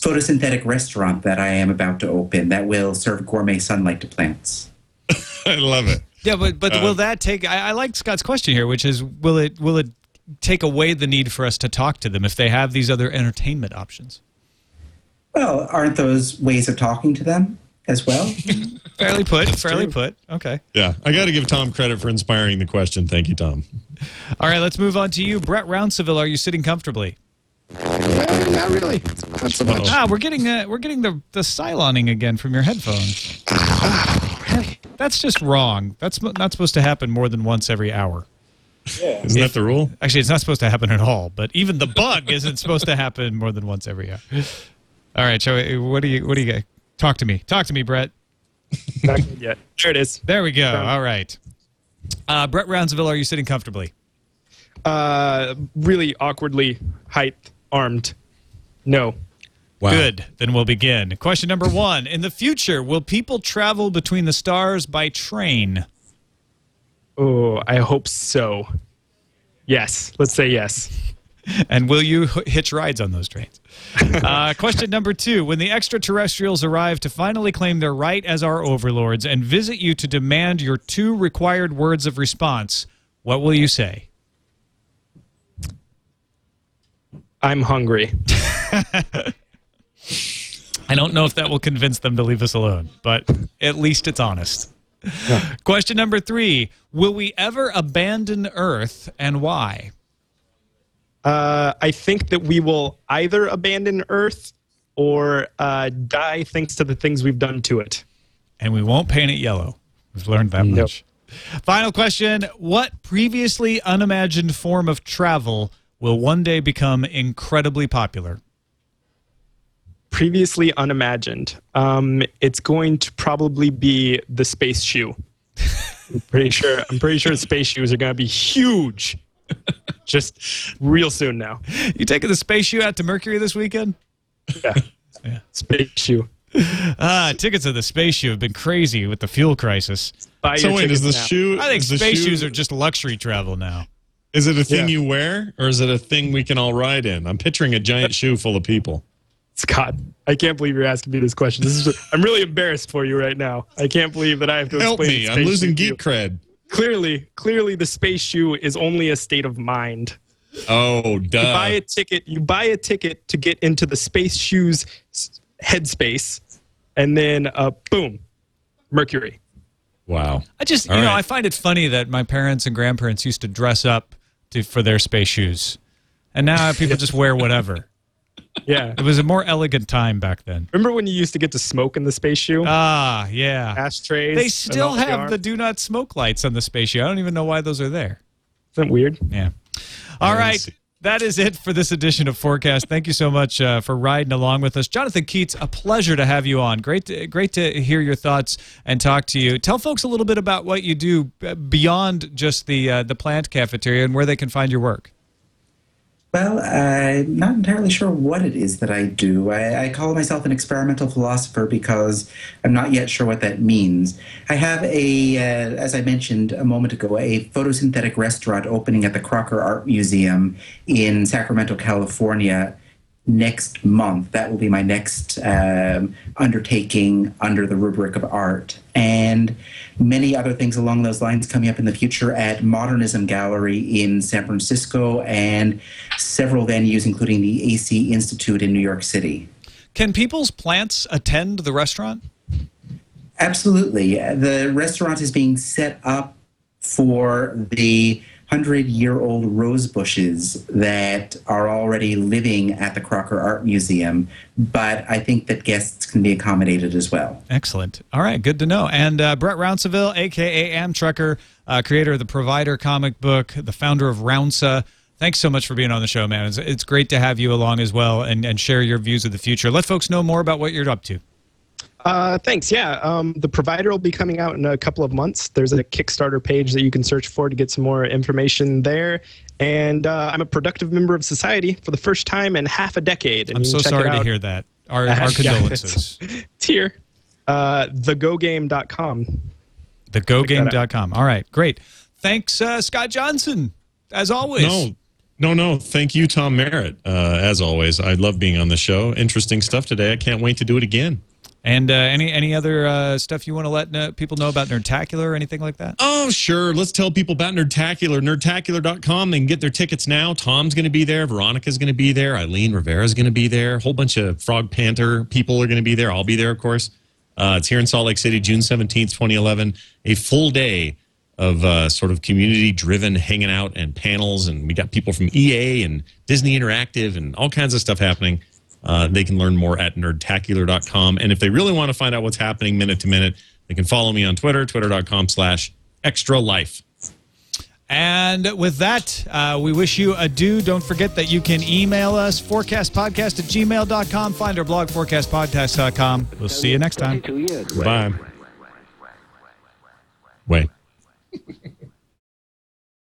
photosynthetic restaurant that I am about to open that will serve gourmet sunlight to plants. I love it. Yeah, but but Uh, will that take? I, I like Scott's question here, which is, will it will it take away the need for us to talk to them if they have these other entertainment options? Well, aren't those ways of talking to them as well? Fairly put. fairly true. put. Okay. Yeah, I got to give Tom credit for inspiring the question. Thank you, Tom. All right, let's move on to you, Brett Rounsaville. Are you sitting comfortably? Well, not really. Not so much. Ah, we're getting uh, we're getting the the siloning again from your headphones. That's just wrong. That's not supposed to happen more than once every hour. Yeah. Isn't that the rule? Actually, it's not supposed to happen at all. But even the bug isn't supposed to happen more than once every hour. All right, so what do you what do you get? Talk to me. Talk to me, Brett. Not yet. There it is. There we go. All right. Uh, Brett Rounsaville, are you sitting comfortably? Uh, really awkwardly height armed. No. Wow. Good. Then we'll begin. Question number one. In the future, will people travel between the stars by train? Oh, I hope so. Yes. Let's say yes. And will you hitch rides on those trains? Uh, question number two. When the extraterrestrials arrive to finally claim their right as our overlords and visit you to demand your two required words of response, what will you say? I'm hungry. I don't know if that will convince them to leave us alone, but at least it's honest. Question number three Will we ever abandon Earth and why? Uh, I think that we will either abandon Earth or uh, die thanks to the things we've done to it. And we won't paint it yellow. We've learned that Nope. much. Final question What previously unimagined form of travel will one day become incredibly popular? Previously unimagined. Um, it's going to probably be the space shoe. I'm pretty sure. I'm pretty sure space shoes are going to be huge, just real soon now. You taking the space shoe out to Mercury this weekend? Yeah, space shoe. Ah, tickets to the space shoe have been crazy with the fuel crisis. Buy So your wait, is the now. shoe? I think space shoe- shoes are just luxury travel now. Is it a thing Yeah. you wear, or is it a thing we can all ride in? I'm picturing a giant shoe full of people. Scott, I can't believe you're asking me this question. This is just, I'm really embarrassed for you right now. I can't believe that I have to Help explain me! the I'm space losing shoe to you. geek cred. Clearly, clearly, the space shoe is only a state of mind. Oh, duh! You buy a ticket. You buy a ticket to get into the space shoes headspace, and then uh, boom, Mercury. wow. I just, All you know, right. I find it funny that my parents and grandparents used to dress up to, for their space shoes. And now people just wear whatever. Yeah. It was a more elegant time back then. Remember when you used to get to smoke in the space shoe? Ah, yeah. Ashtrays. They still have the do not smoke lights on the space shoe. I don't even know why those are there. Isn't that weird? Yeah. All I right. see. That is it for this edition of FourCast. Thank you so much uh, for riding along with us, Jonathon Keats. A pleasure to have you on. Great, to, great to hear your thoughts and talk to you. Tell folks a little bit about what you do uh, beyond just the uh, the plant cafeteria and where they can find your work. Well, I'm not entirely sure what it is that I do. I, I call myself an experimental philosopher because I'm not yet sure what that means. I have a, uh, as I mentioned a moment ago, a photosynthetic restaurant opening at the Crocker Art Museum in Sacramento, California next month. That will be my next um, undertaking under the rubric of art. And many other things along those lines coming up in the future at Modernism Gallery in San Francisco and several venues, including the AC Institute in New York City. Can people's plants attend the restaurant? Absolutely. The restaurant is being set up for the hundred year old rose bushes that are already living at the Crocker Art Museum, but I think that guests can be accommodated as well. Excellent. All right, good to know. And uh, Brett Rounsaville, aka Amtrucker, uh, creator of the Provider comic book, the founder of Rounsa. Thanks so much for being on the show, man. It's, it's great to have you along as well and, and share your views of the future. Let folks know more about what you're up to. Uh, thanks. Yeah, um, the provider will be coming out in a couple of months. There's a Kickstarter page that you can search for to get some more information there. And uh, I'm a productive member of society for the first time in half a decade. And I'm so can sorry to hear that. Our, our Yeah, condolences. It's here. Uh, thegogame.com. TheGoGame.com. All right, great. Thanks, uh, Scott Johnson, as always. No, no, no. Thank you, Tom Merritt. Uh, as always, I love being on the show. Interesting stuff today. I can't wait to do it again. And uh, any any other uh, stuff you want to let uh, people know about Nerdtacular or anything like that? Oh, sure. Let's tell people about Nerdtacular. Nerdtacular.com. They can get their tickets now. Tom's going to be there. Veronica's going to be there. Eileen Rivera's going to be there. A whole bunch of Frog Panther people are going to be there. I'll be there, of course. Uh, it's here in Salt Lake City, June 17th, 2011. A full day of uh, sort of community driven hanging out and panels. And we got people from EA and Disney Interactive and all kinds of stuff happening. Uh, they can learn more at nerdtacular.com. And if they really want to find out what's happening minute to minute, they can follow me on Twitter, twitter.com slash extra life. And with that, uh, we wish you adieu. Don't forget that you can email us, fourcastpodcast at gmail.com. Find our blog, fourcastpodcast.com. We'll see you next time. Bye. Wait.